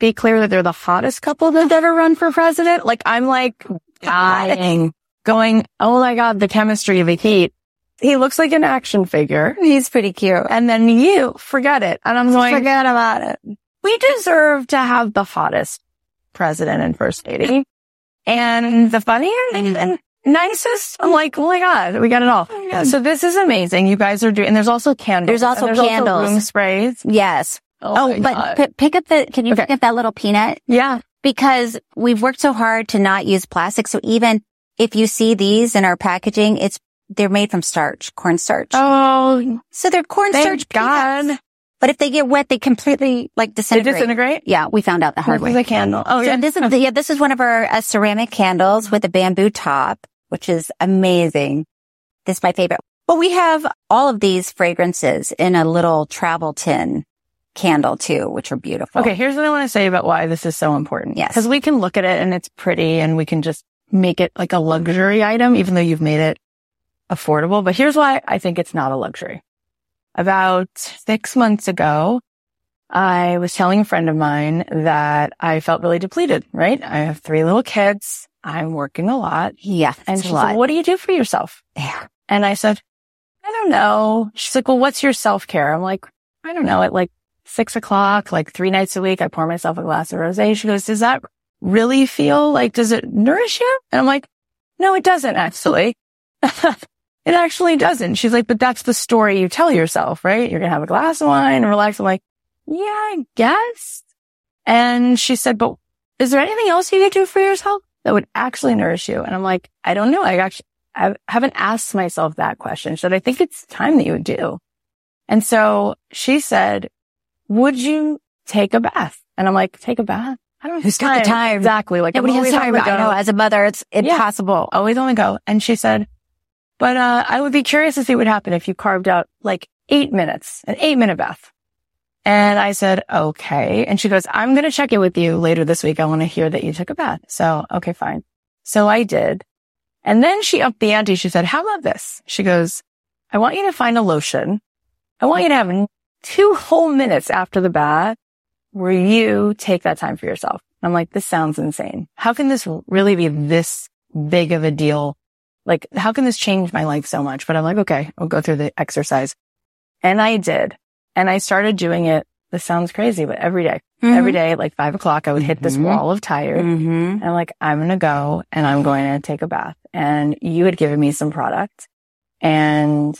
be clear that they're the hottest couple that's ever run for president? Like I'm like dying, going, oh my God, the chemistry, the heat. He looks like an action figure. He's pretty cute. And then you forget it. And I'm going, Forget about it. we deserve to have the hottest president and first lady. And the funnier and nicest. I'm like, oh my God, we got it all. Yeah, so this is amazing. You guys are doing, and there's also candles. There's also And candles. room sprays. Yes. Oh, Oh, but p- pick up the, can you Okay. pick up that little peanut? yeah. Because we've worked so hard to not use plastic. So even if you see these in our packaging, it's, they're made from starch, cornstarch. Oh, So they're cornstarch God. peanuts. But if they get wet, they completely like They disintegrate. disintegrate? Yeah, we found out the hard way. This is a candle. Oh, so yeah. this is yeah, this is one of our uh, ceramic candles with a bamboo top, which is amazing. This is my favorite. But we have all of these fragrances in a little travel tin candle too, which are beautiful. Okay, here's what I want to say about why this is so important. Yes. Because we can look at it and it's pretty and we can just make it like a luxury item, even though you've made it affordable. But here's why I think it's not a luxury. About six months ago, I was telling a friend of mine that I felt really depleted, right? I have three little kids. I'm working a lot. Yeah, And it's she a lot. said, what do you do for yourself? Yeah. And I said, I don't know. She's like, well, what's your self care? I'm like, I don't know. At like six o'clock, like three nights a week, I pour myself a glass of rosé. She goes, does that really feel like, does it nourish you? And I'm like, no, it doesn't actually. it actually doesn't. She's like, but that's the story you tell yourself, right? You're going to have a glass of wine and relax. I'm like, yeah, I guess. And she said, but is there anything else you could do for yourself that would actually nourish you? And I'm like, I don't know. I actually, I haven't asked myself that question. Should I think it's time that you would do. And so she said, would you take a bath? And I'm like, take a bath? I don't have Who's got the time? Exactly. Like Nobody has always time. I know go. as a mother, it's impossible. Always on the go. And she said, but, uh, I would be curious to see what happened if you carved out like eight minutes, an eight minute bath. And I said, okay. And she goes, I'm going to check in with you later this week. I want to hear that you took a bath. So, okay, fine. So I did. And then she upped the ante. She said, how about this? She goes, I want you to find a lotion. I want you to have two whole minutes after the bath where you take that time for yourself. I'm like, this sounds insane. How can this really be this big of a deal? Like, how can this change my life so much? But I'm like, okay, I'll go through the exercise. And I did. And I started doing it. This sounds crazy, but every day, every day at like five o'clock, I would hit this Mhm. wall of tired. Mm-hmm. And I'm like, I'm going to go and I'm going to take a bath. And you had given me some product and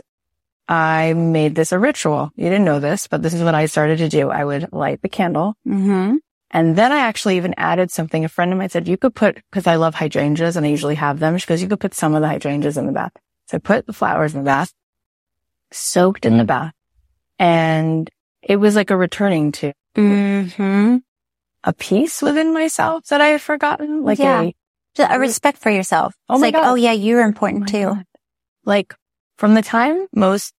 I made this a ritual. You didn't know this, but this is what I started to do. I would light the candle Mm-hmm. and then I actually even added something. A friend of mine said you could put, cause I love hydrangeas and I usually have them. She goes, you could put some of the hydrangeas in the bath. So I put the flowers in the bath, soaked in the bath and it was like a returning to Mm-hmm. a peace within myself that I had forgotten. Like Yeah. a, a respect for yourself. Oh it's like, God. oh yeah, you're important my too. God. Like from the time most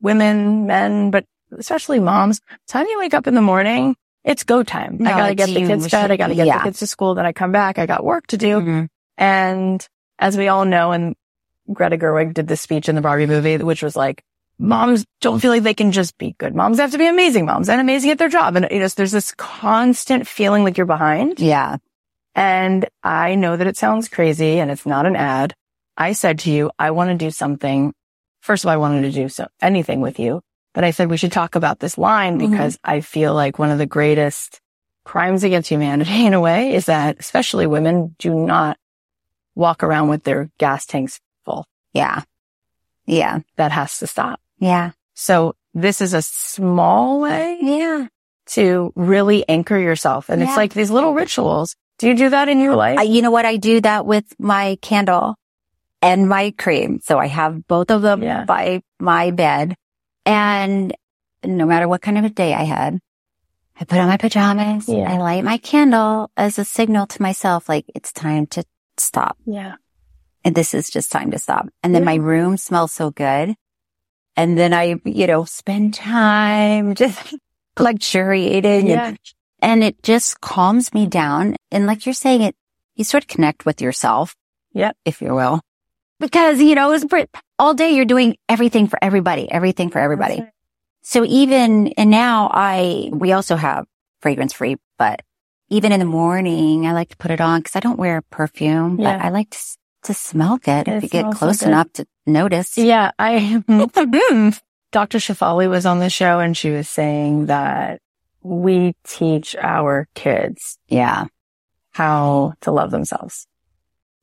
women, men, but especially moms, time you wake up in the morning, it's go time. No, I gotta get the kids fed. I gotta get Yeah. the kids to school. Then I come back. I got work to do. Mhm. And as we all know, and Greta Gerwig did this speech in the Barbie movie, which was like, moms don't feel like they can just be good moms. They have to be amazing moms and amazing at their job. And you know, there's this constant feeling like you're behind. Yeah. And I know that it sounds crazy and it's not an ad. I said to you, I want to do something. First of all, I wanted to do so anything with you, but I said we should talk about this line Mhm. because I feel like one of the greatest crimes against humanity in a way is that especially women do not walk around with their gas tanks full. Yeah. Yeah. That has to stop. Yeah. So this is a small way Yeah. to really anchor yourself. And Yeah. it's like these little rituals. Do you do that in your life? I, you know what? I do that with my candle and my cream. So I have both of them Yeah. by my bed. And no matter what kind of a day I had, I put on my pajamas. Yeah. I light my candle as a signal to myself, like it's time to stop. yeah. And this is just time to stop. And then Yeah. my room smells so good. And then I, you know, spend time just luxuriating Yeah. and, and it just calms me down. And like you're saying it, you sort of connect with yourself. Yep. If you will. Because, you know, all day you're doing everything for everybody, everything for everybody. Right. So even, and now I, we also have fragrance free, but even in the morning, I like to put it on because I don't wear perfume, Yeah. but I like to, to smell good It if you get smells so close enough to notice. Yeah, I Dr. Shefali was on the show and she was saying that we teach our kids Yeah. how to love themselves.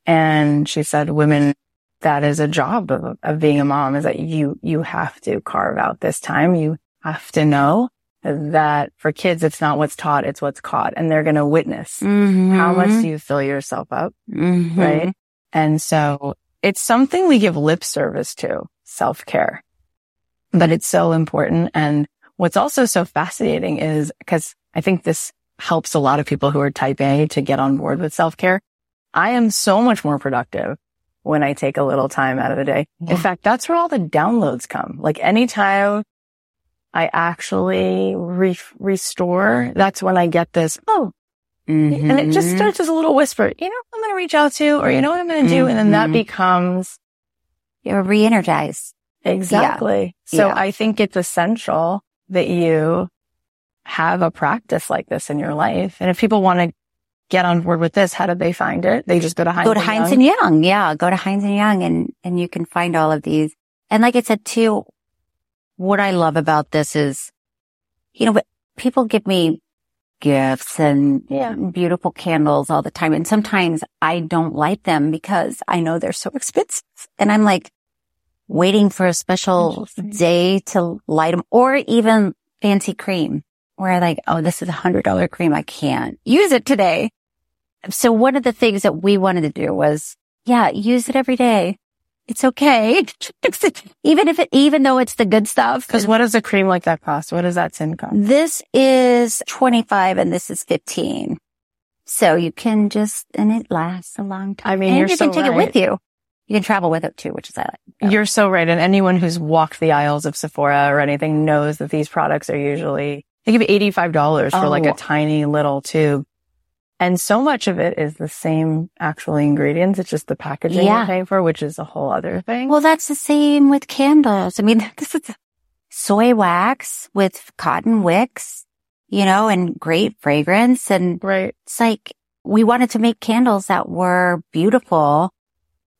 And she said, women, that is a job of, of being a mom is that you, you have to carve out this time. You have to know that for kids, it's not what's taught, it's what's caught. And they're going to witness Mm-hmm. how much do you fill yourself up? Mhm. right? And so it's something we give lip service to, self care, but it's so important. And what's also so fascinating is because I think this helps a lot of people who are type A to get on board with self care. I am so much more productive when I take a little time out of the day. Yeah. In fact, that's where all the downloads come. Like anytime I actually re- restore, that's when I get this, oh, and it just Mhm. starts as a little whisper, you know, what I'm going to reach out to, or you know what I'm going to do. And then that Mhm. becomes You're re-energized. exactly. So Yeah. I think it's essential that you have a practice like this in your life. And if people want to get on board with this, how do they find it? They just go to Hines go to and Hines Young. and Young. Yeah. Go to Hines and Young and, and you can find all of these. And like I said too, what I love about this is, you know, but people give me gifts and Yeah. beautiful candles all the time. And sometimes I don't light them because I know they're so expensive. And I'm like waiting for a special day to light them or even fancy cream where I like, oh, this is a hundred dollar cream. I can't use it today. So one of the things that we wanted to do was, yeah, use it every day. It's okay. even if it, even though it's the good stuff. Cause what does a cream like that cost? What does that tin cost? This is 25 and this is 15. So you can just, and it lasts a long time. I mean, and you're you so can take it with you. You can travel with it too, which is I like. You're so right. And anyone who's walked the aisles of Sephora or anything knows that these products are usually, they give you $85 for like Oh. a tiny little tube. And so much of it is the same actual ingredients. It's just the packaging Yeah. you're paying for, which is a whole other thing. Well, that's the same with candles. I mean, this is soy wax with cotton wicks, you know, and great fragrance. And Right. it's like we wanted to make candles that were beautiful.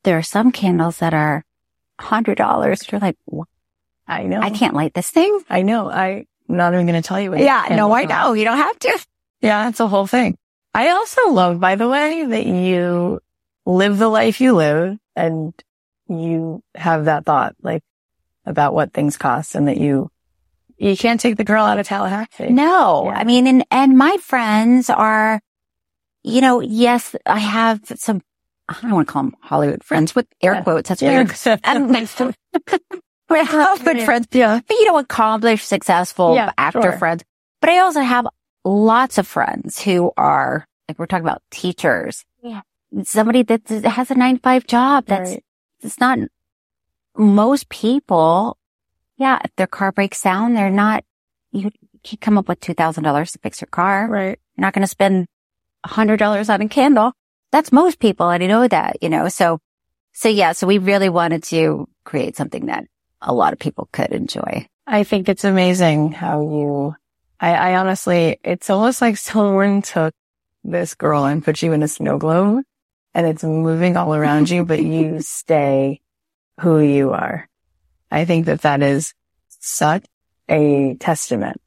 There are some candles that are hundred dollars. You're like, "What? I know. I can't light this thing. I know. I'm not even going to tell you. Yeah, no, I know. You don't have to. Yeah, that's a whole thing. I also love, by the way, that you live the life you live and you have that thought, like about what things cost and that you, you can't take the girl out of Tallahassee. No, Yeah. I mean, and, and my friends are, you know, yes, I have some, I don't want to call them Hollywood friends with air Yeah. quotes. That's Yeah. weird. I have good friends, Yeah. but you know, accomplished, successful Yeah, actor sure. friends. But I also have lots of friends who are, like we're talking about teachers. Yeah. Somebody that has a nine to five job. That's, Right. it's not most people. Yeah. If their car breaks down, they're not, you can come up with $2,000 to fix your car. Right. You're not going to spend a $100 on a candle. That's most people. And I know that, you know, so, so yeah, so we really wanted to create something that a lot of people could enjoy. I think it's amazing how you, I, I honestly, it's almost like someone took this girl and put you in a snow globe and it's moving all around you, but you stay who you are. I think that that is such a testament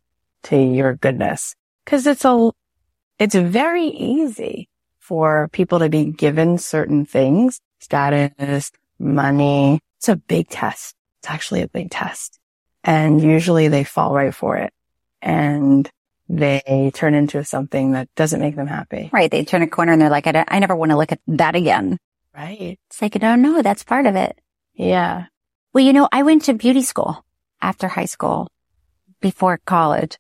to your goodness because it's a, it's very easy for people to be given certain things, status, money. It's a big test. It's actually a big test and usually they fall right for it and they turn into something that doesn't make them happy. Right. They turn a corner and they're like, I, I never want to look at that again. Right. It's like, no, no, that's part of it. Yeah. Well, you know, I went to beauty school after high school before college.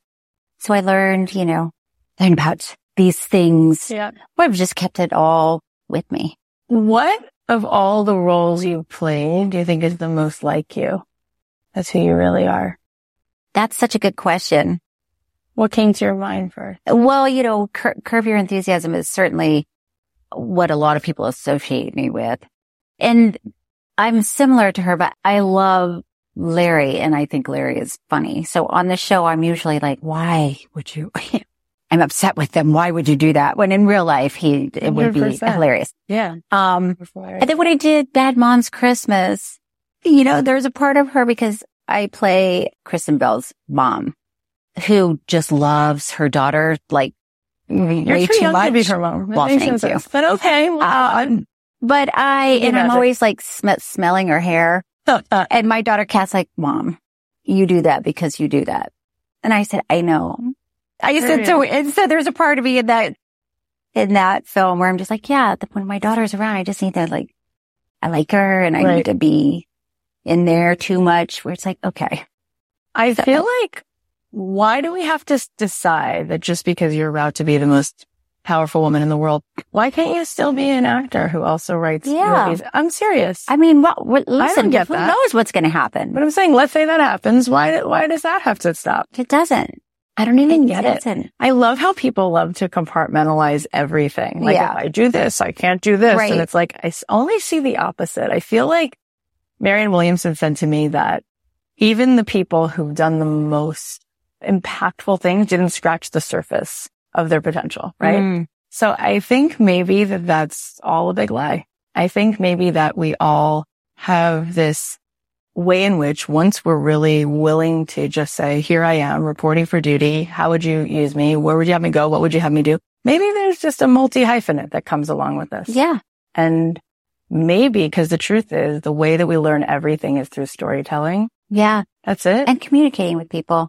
So I learned, you know, learned about these things. Yeah. Well, I've just kept it all with me. What of all the roles you've played do you think is the most like you? That's who you really are. That's such a good question. What came to your mind first? Well, you know, Cur- Curb Your Enthusiasm is certainly what a lot of people associate me with. And I'm similar to her, but I love Larry and I think Larry is funny. So on the show, I'm usually like, why would you? I'm upset with them. Why would you do that? When in real life, he, it would be hilarious. Yeah. Um, and then when I did Bad Mom's Christmas, you know, there's a part of her because I play Kristen Bell's mom who just loves her daughter like You're way too too much. to be her mom. Well, thank you. sense. But okay. Well, uh, uh, Um, but I, and I'm always like sm- smelling her hair. Uh, and my daughter Cat's like, mom, you do that because you do that. And I said, I know. I said, so, and so there's a part of me in that, in that film where I'm just like, yeah, the, when my daughter's around, I just need to like, I like her and I Right. need to be in there too much where it's like, okay. I feel like why do we have to decide that just because you're about to be the most powerful woman in the world, why can't you still be an actor who also writes Yeah. movies? I'm serious. I mean, what, what listen, get who that. knows what's going to happen? but I'm saying, let's say that happens. Why, why does that have to stop? It doesn't. I don't even get it. doesn't. I love how people love to compartmentalize everything. Like Yeah. if I do this, I can't do this. Right. And it's like, I only see the opposite. I feel like Marianne Williamson said to me that even the people who've done the most impactful things didn't scratch the surface of their potential, right? Mm. So I think maybe that that's all a big lie. I think maybe that we all have this way in which once we're really willing to just say, here I am reporting for duty. How would you use me? Where would you have me go? What would you have me do? Maybe there's just a multi hyphenate that comes along with this. Yeah. And maybe because the truth is the way that we learn everything is through storytelling. Yeah. That's it. and communicating with people.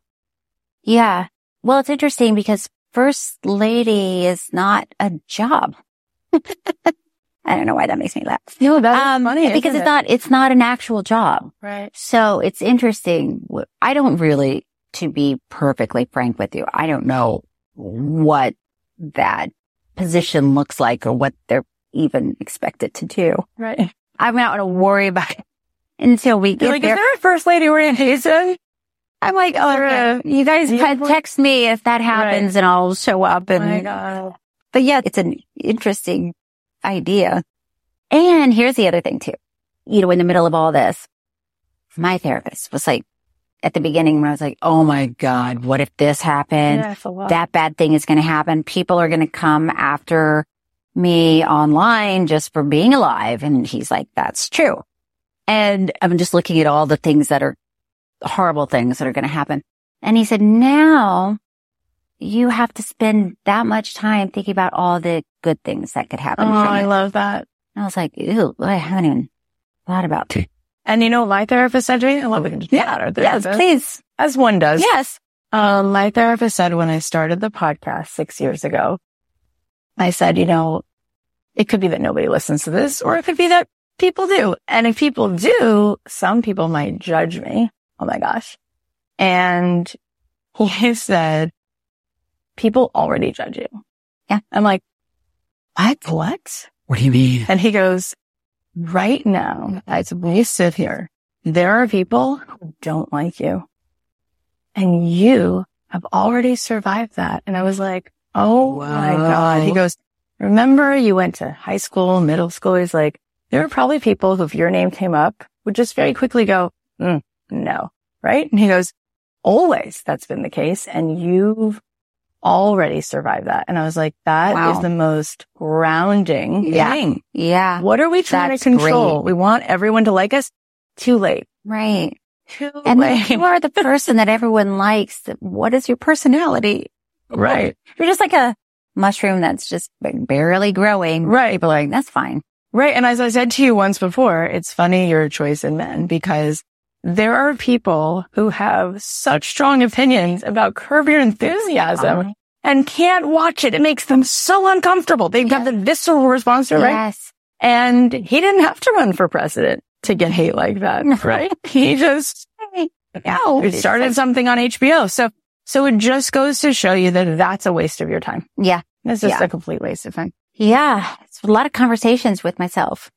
Yeah. Well, it's interesting because first lady is not a job. I don't know why that makes me laugh. no, that's Um, funny. because it's it? not, it's not an actual job. right. So it's interesting. I don't really, to be perfectly frank with you, I don't know what that position looks like or what they're even expected to do. Right. I'm not going to worry about it until we You're get like, there. is there a first lady orientation? I'm like, oh, okay. Uh, you guys Do you te- text me if that happens and I'll show up. Oh And, my God. but yeah, it's an interesting idea. And here's the other thing too. You know, in the middle of all this, my therapist was like, at the beginning when I was like, oh my God, what if this happened? yeah, it's a lot. That bad thing is going to happen. People are going to come after me online just for being alive. And he's like, that's true. And I'm just looking at all the things that are horrible things that are going to happen. And he said, now you have to spend that much time thinking about all the good things that could oh, happen. from I it. love that. And I was like, ew, I haven't even thought about that. And you know, my therapist said to me, I love we can just chat our Yes, please. as one does. Yes. Um, my therapist said when I started the podcast six years ago, I said, you know, it could be that nobody listens to this or it could be that people do. And if people do, some people might judge me. Oh my gosh. And he said, people already judge you. Yeah. I'm like, what? What? What do you mean? And he goes, right now, as we sit here, there are people who don't like you and you have already survived that. And I was like, Oh my God. He goes, remember you went to high school, middle school. He's like, there are probably people who if your name came up would just very quickly go, "Mm, no, right? And he goes, always that's been the case. And you've already survived that. And I was like, that is Wow. the most grounding Yeah. thing. Yeah. What are we trying That's to control? great. We want everyone to like us. Too late. Right. Too And late. you are the person that everyone likes. What is your personality? right. You're just like a mushroom that's just barely growing. Right. People are like, that's fine. Right. And as I said to you once before, it's funny your choice in men because there are people who have such strong opinions about Curb Your Enthusiasm Uh-huh. and can't watch it. It makes them so uncomfortable. They have got the visceral response to it, right? Yes. And he didn't have to run for president to get hate like that, right? he just No. he started something on HBO. So, so it just goes to show you that that's a waste of your time. Yeah. It's just Yeah. a complete waste of time. Yeah. It's a lot of conversations with myself.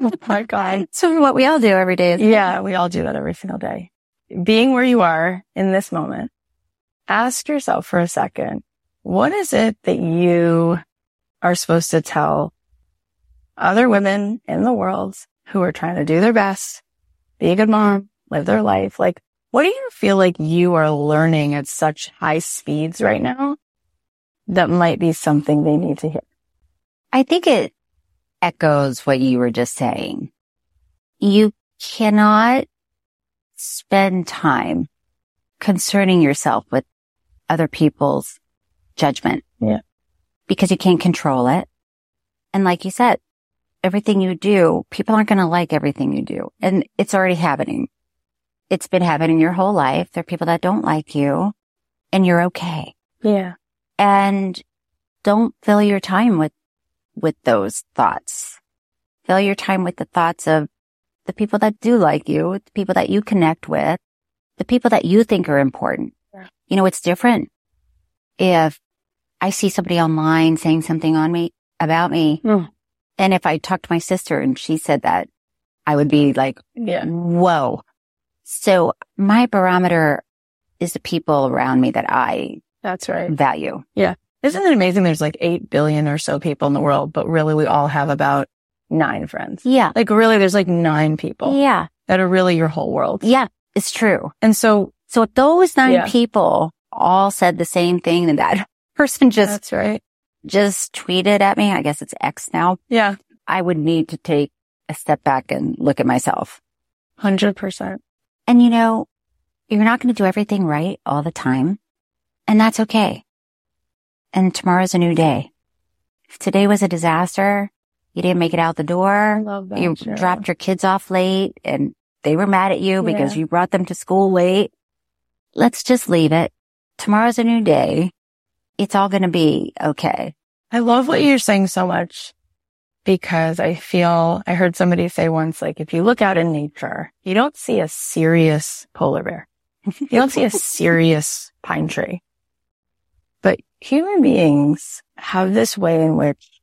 Oh my God. So what we all do every day is Yeah, we all do that every single day. Being where you are in this moment, ask yourself for a second, what is it that you are supposed to tell other women in the world who are trying to do their best, be a good mom, live their life? Like, what do you feel like you are learning at such high speeds right now that might be something they need to hear? I think it echoes what you were just saying. You cannot spend time concerning yourself with other people's judgment. Yeah. Because you can't control it. And like you said, everything you do, people aren't going to like everything you do. And it's already happening. It's been happening your whole life. There are people that don't like you and you're okay Yeah. and don't fill your time with with those thoughts. Fill your time with the thoughts of the people that do like you, the people that you connect with, the people that you think are important. Yeah. You know, it's different if I see somebody online saying something on me about me. Mm. And if I talked to my sister and she said that, I would be like, Yeah. whoa. So my barometer is the people around me that I That's right. value. Isn't it amazing? There's like 8 billion or so people in the world, but really we all have about nine friends. Yeah. Like really there's like nine people Yeah. that are really your whole world. Yeah, it's true. And so So if those nine Yeah. people all said the same thing and that person just, that's right. just tweeted at me, I guess it's X now, Yeah. I would need to take a step back and look at myself. 100%. And you know, you're not going to do everything right all the time. And that's okay. And tomorrow's a new day. If today was a disaster, you didn't make it out the door, love you dropped your kids off late and they were mad at you because you brought them to school late. Let's just leave it. Tomorrow's a new day. It's all going to be okay. I love what you're saying so much because I feel, I heard somebody say once, like, if you look out in nature, you don't see a serious polar bear. You don't see a serious pine tree. Human beings have this way in which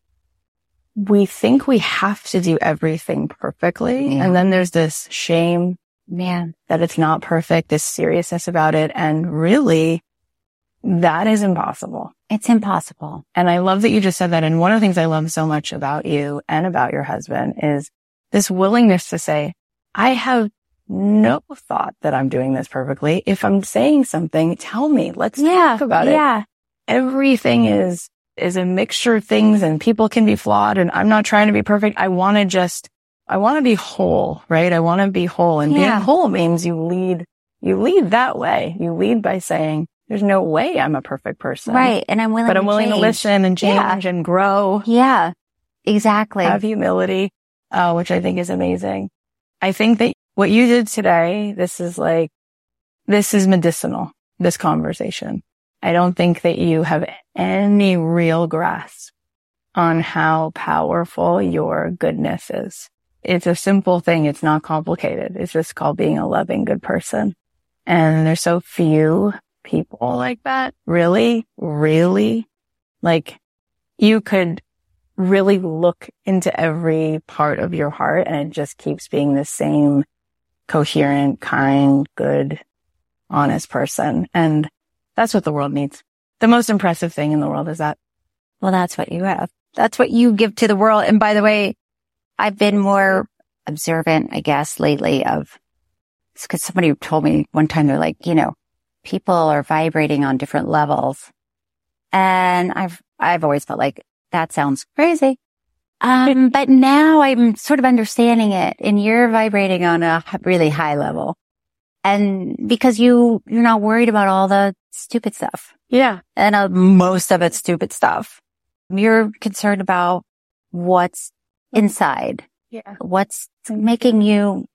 we think we have to do everything perfectly. Yeah. And then there's this shame Man. that it's not perfect, this seriousness about it. And really that is impossible. It's impossible. And I love that you just said that. And one of the things I love so much about you and about your husband is this willingness to say, I have no thought that I'm doing this perfectly. If I'm saying something, tell me. Let's Yeah. talk about it. yeah. Everything is, is a mixture of things and people can be flawed and I'm not trying to be perfect. I want to just, I want to be whole, right? I want to be whole and Yeah. being whole means you lead, you lead that way. You lead by saying, there's no way I'm a perfect person. Right. And I'm willing But I'm to willing to listen and change Yeah. and grow Yeah. Exactly. have humility, uh, which I think is amazing. I think that what you did today, this is like, this is medicinal, this conversation. I don't think that you have any real grasp on how powerful your goodness is. It's a simple thing. It's not complicated. It's just called being a loving, good person. And there's so few people like that. Really, really like you could really look into every part of your heart and it just keeps being the same coherent, kind, good, honest person. And that's what the world needs. The most impressive thing in the world is that. Well, that's what you have. That's what you give to the world. And by the way, I've been more observant, I guess, lately of, because somebody told me one time, they're like, you know, people are vibrating on different levels. And I've, I've always felt like that sounds crazy. Um, but now I'm sort of understanding it and you're vibrating on a really high level. And because you, you're not worried about all the stupid stuff Yeah. and uh, most of it's stupid stuff. You're concerned about what's inside, Yeah. what's making you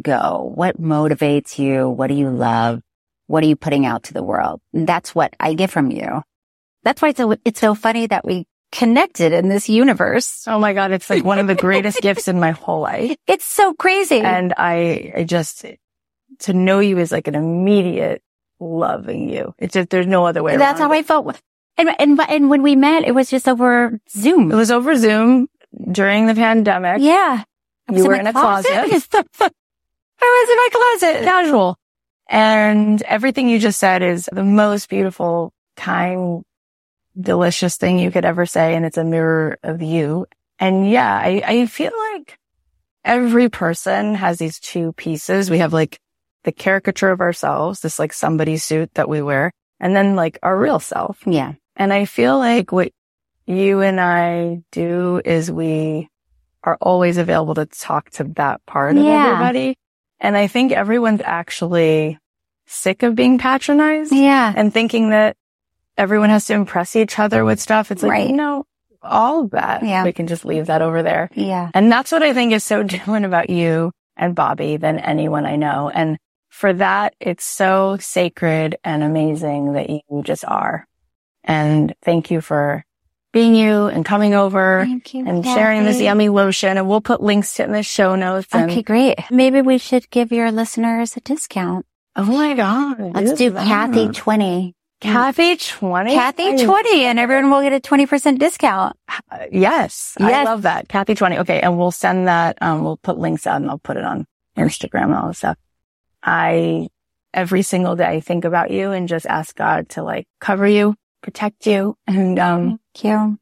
go, what motivates you, what do you love, what are you putting out to the world? And that's what I get from you. That's why it's so, it's so funny that we connected in this universe. Oh my God. It's like one of the greatest gifts in my whole life. It's so crazy. And I, I just, to know you is like an immediate loving you. It's just, there's no other way that's how it. I felt. And, and, and when we met, it was just over Zoom. It was over Zoom during the pandemic. yeah. You were my in a closet. I was in my closet. casual. And everything you just said is the most beautiful, kind, delicious thing you could ever say. And it's a mirror of you. And yeah, I, I feel like every person has these two pieces. We have like the caricature of ourselves, this like somebody suit that we wear, and then like our real self. Yeah. And I feel like what you and I do is we are always available to talk to that part of Yeah. everybody. And I think everyone's actually sick of being patronized Yeah. and thinking that everyone has to impress each other with stuff. It's like, Right. know all of that. Yeah. We can just leave that over there. Yeah. And that's what I think is so different about you and Bobby than anyone I know. And for that, it's so sacred and amazing that you just are. And thank you for being you and coming over you. and sharing this yummy lotion. And we'll put links to it in the show notes. Okay, great. Maybe we should give your listeners a discount. Oh my God. Let's do that. Cathy 20. Cathy 20. Cathy 20 and everyone will get a 20% discount. Uh, yes. I love that. Cathy 20. Okay. And we'll send that. Um, we'll put links out and I'll put it on Instagram and all this stuff. I, every single day think about you and just ask God to like cover you, protect you and, um, you.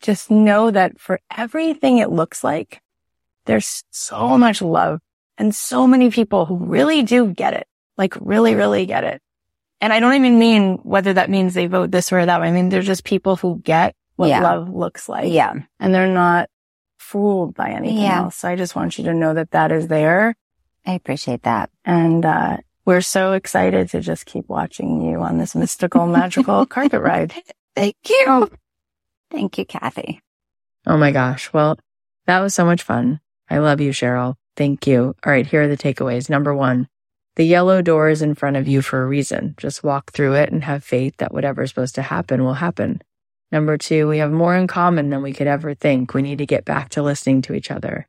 just know that for everything it looks like, there's so much love and so many people who really do get it, like really, really get it. And I don't even mean whether that means they vote this way or that way. I mean, there's just people who get what Yeah. love looks like Yeah. and they're not fooled by anything Yeah. else. So I just want you to know that that is there. I appreciate that. And, uh, we're so excited to just keep watching you on this mystical, magical carpet ride. Thank you. Thank you, Cathy. Oh my gosh. Well, that was so much fun. I love you, Cheryl. Thank you. All right. Here are the takeaways. Number one, the yellow door is in front of you for a reason. Just walk through it and have faith that whatever is supposed to happen will happen. Number two, we have more in common than we could ever think. We need to get back to listening to each other.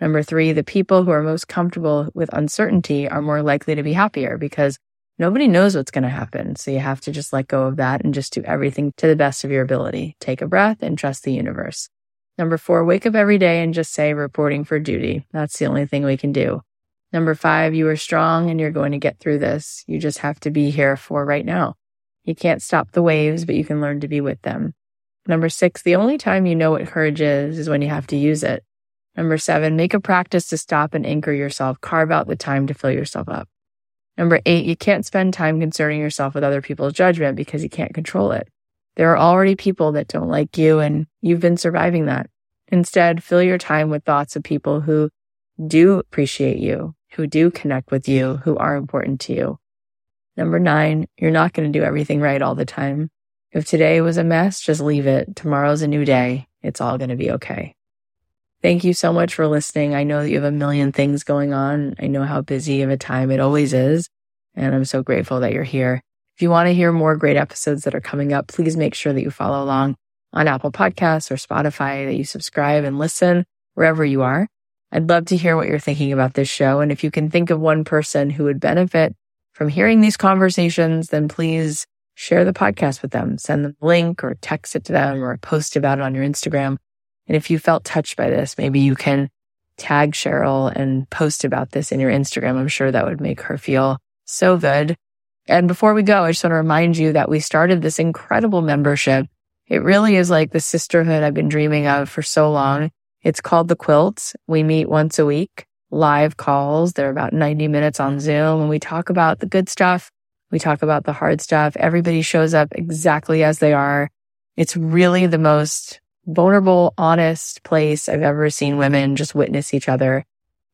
Number three, the people who are most comfortable with uncertainty are more likely to be happier because nobody knows what's going to happen. So you have to just let go of that and just do everything to the best of your ability. Take a breath and trust the universe. Number four, wake up every day and just say reporting for duty. That's the only thing we can do. Number five, you are strong and you're going to get through this. You just have to be here for right now. You can't stop the waves, but you can learn to be with them. Number six, the only time you know what courage is, is when you have to use it. Number seven, make a practice to stop and anchor yourself. Carve out the time to fill yourself up. Number eight, you can't spend time concerning yourself with other people's judgment because you can't control it. There are already people that don't like you and you've been surviving that. Instead, fill your time with thoughts of people who do appreciate you, who do connect with you, who are important to you. Number nine, you're not going to do everything right all the time. If today was a mess, just leave it. Tomorrow's a new day. It's all going to be okay. Thank you so much for listening. I know that you have a million things going on. I know how busy of a time it always is. And I'm so grateful that you're here. If you want to hear more great episodes that are coming up, please make sure that you follow along on Apple Podcasts or Spotify, that you subscribe and listen wherever you are. I'd love to hear what you're thinking about this show. And if you can think of one person who would benefit from hearing these conversations, then please share the podcast with them. Send them a link or text it to them or post about it on your Instagram. And if you felt touched by this, maybe you can tag Cheryl and post about this in your Instagram. I'm sure that would make her feel so good. And before we go, I just want to remind you that we started this incredible membership. It really is like the sisterhood I've been dreaming of for so long. It's called the Quilts. We meet once a week, live calls. They're about 90 minutes on Zoom and we talk about the good stuff. We talk about the hard stuff. Everybody shows up exactly as they are. It's really the most vulnerable, honest place I've ever seen women just witness each other.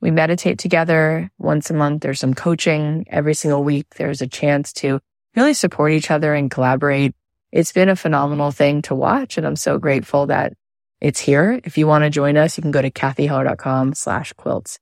We meditate together once a month. There's some coaching every single week. There's a chance to really support each other and collaborate. It's been a phenomenal thing to watch. And I'm so grateful that it's here. If you want to join us, you can go to cathyheller.com slash quilts.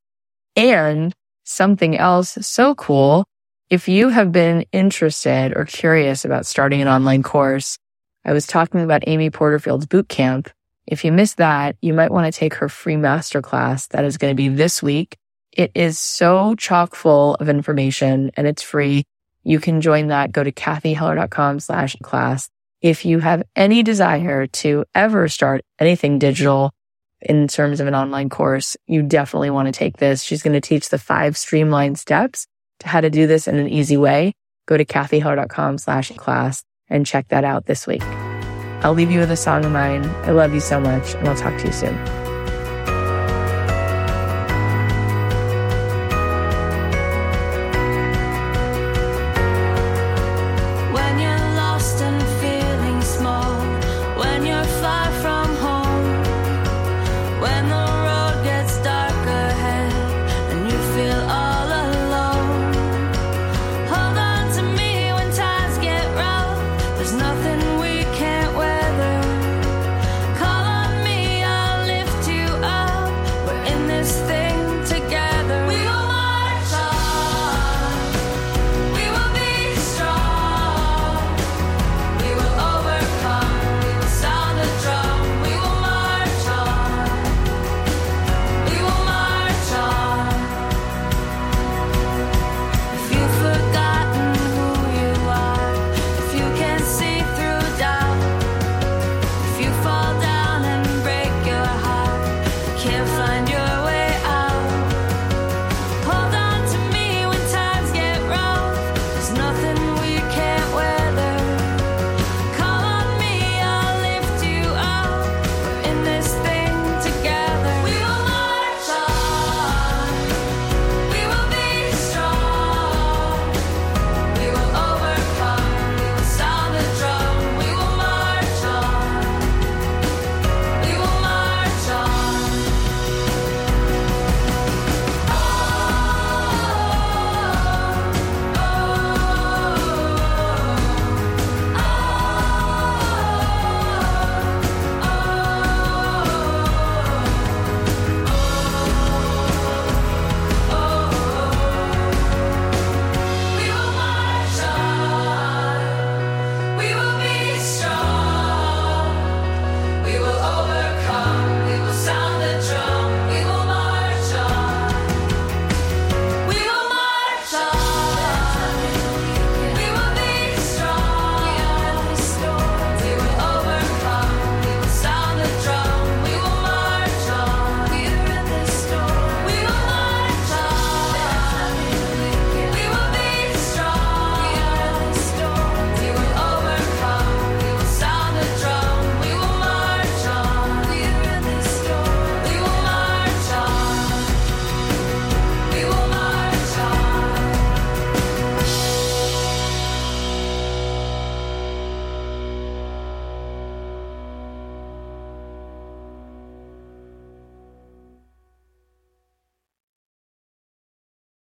And something else so cool. If you have been interested or curious about starting an online course, I was talking about Amy Porterfield's boot camp. If you missed that, you might want to take her free masterclass that is going to be this week. It is so chock full of information and it's free. You can join that. Go to cathyheller.com slash class. If you have any desire to ever start anything digital in terms of an online course, you definitely want to take this. She's going to teach the five streamlined steps to how to do this in an easy way. Go to cathyheller.com slash class and check that out this week. I'll leave you with a song of mine. I love you so much and I'll talk to you soon.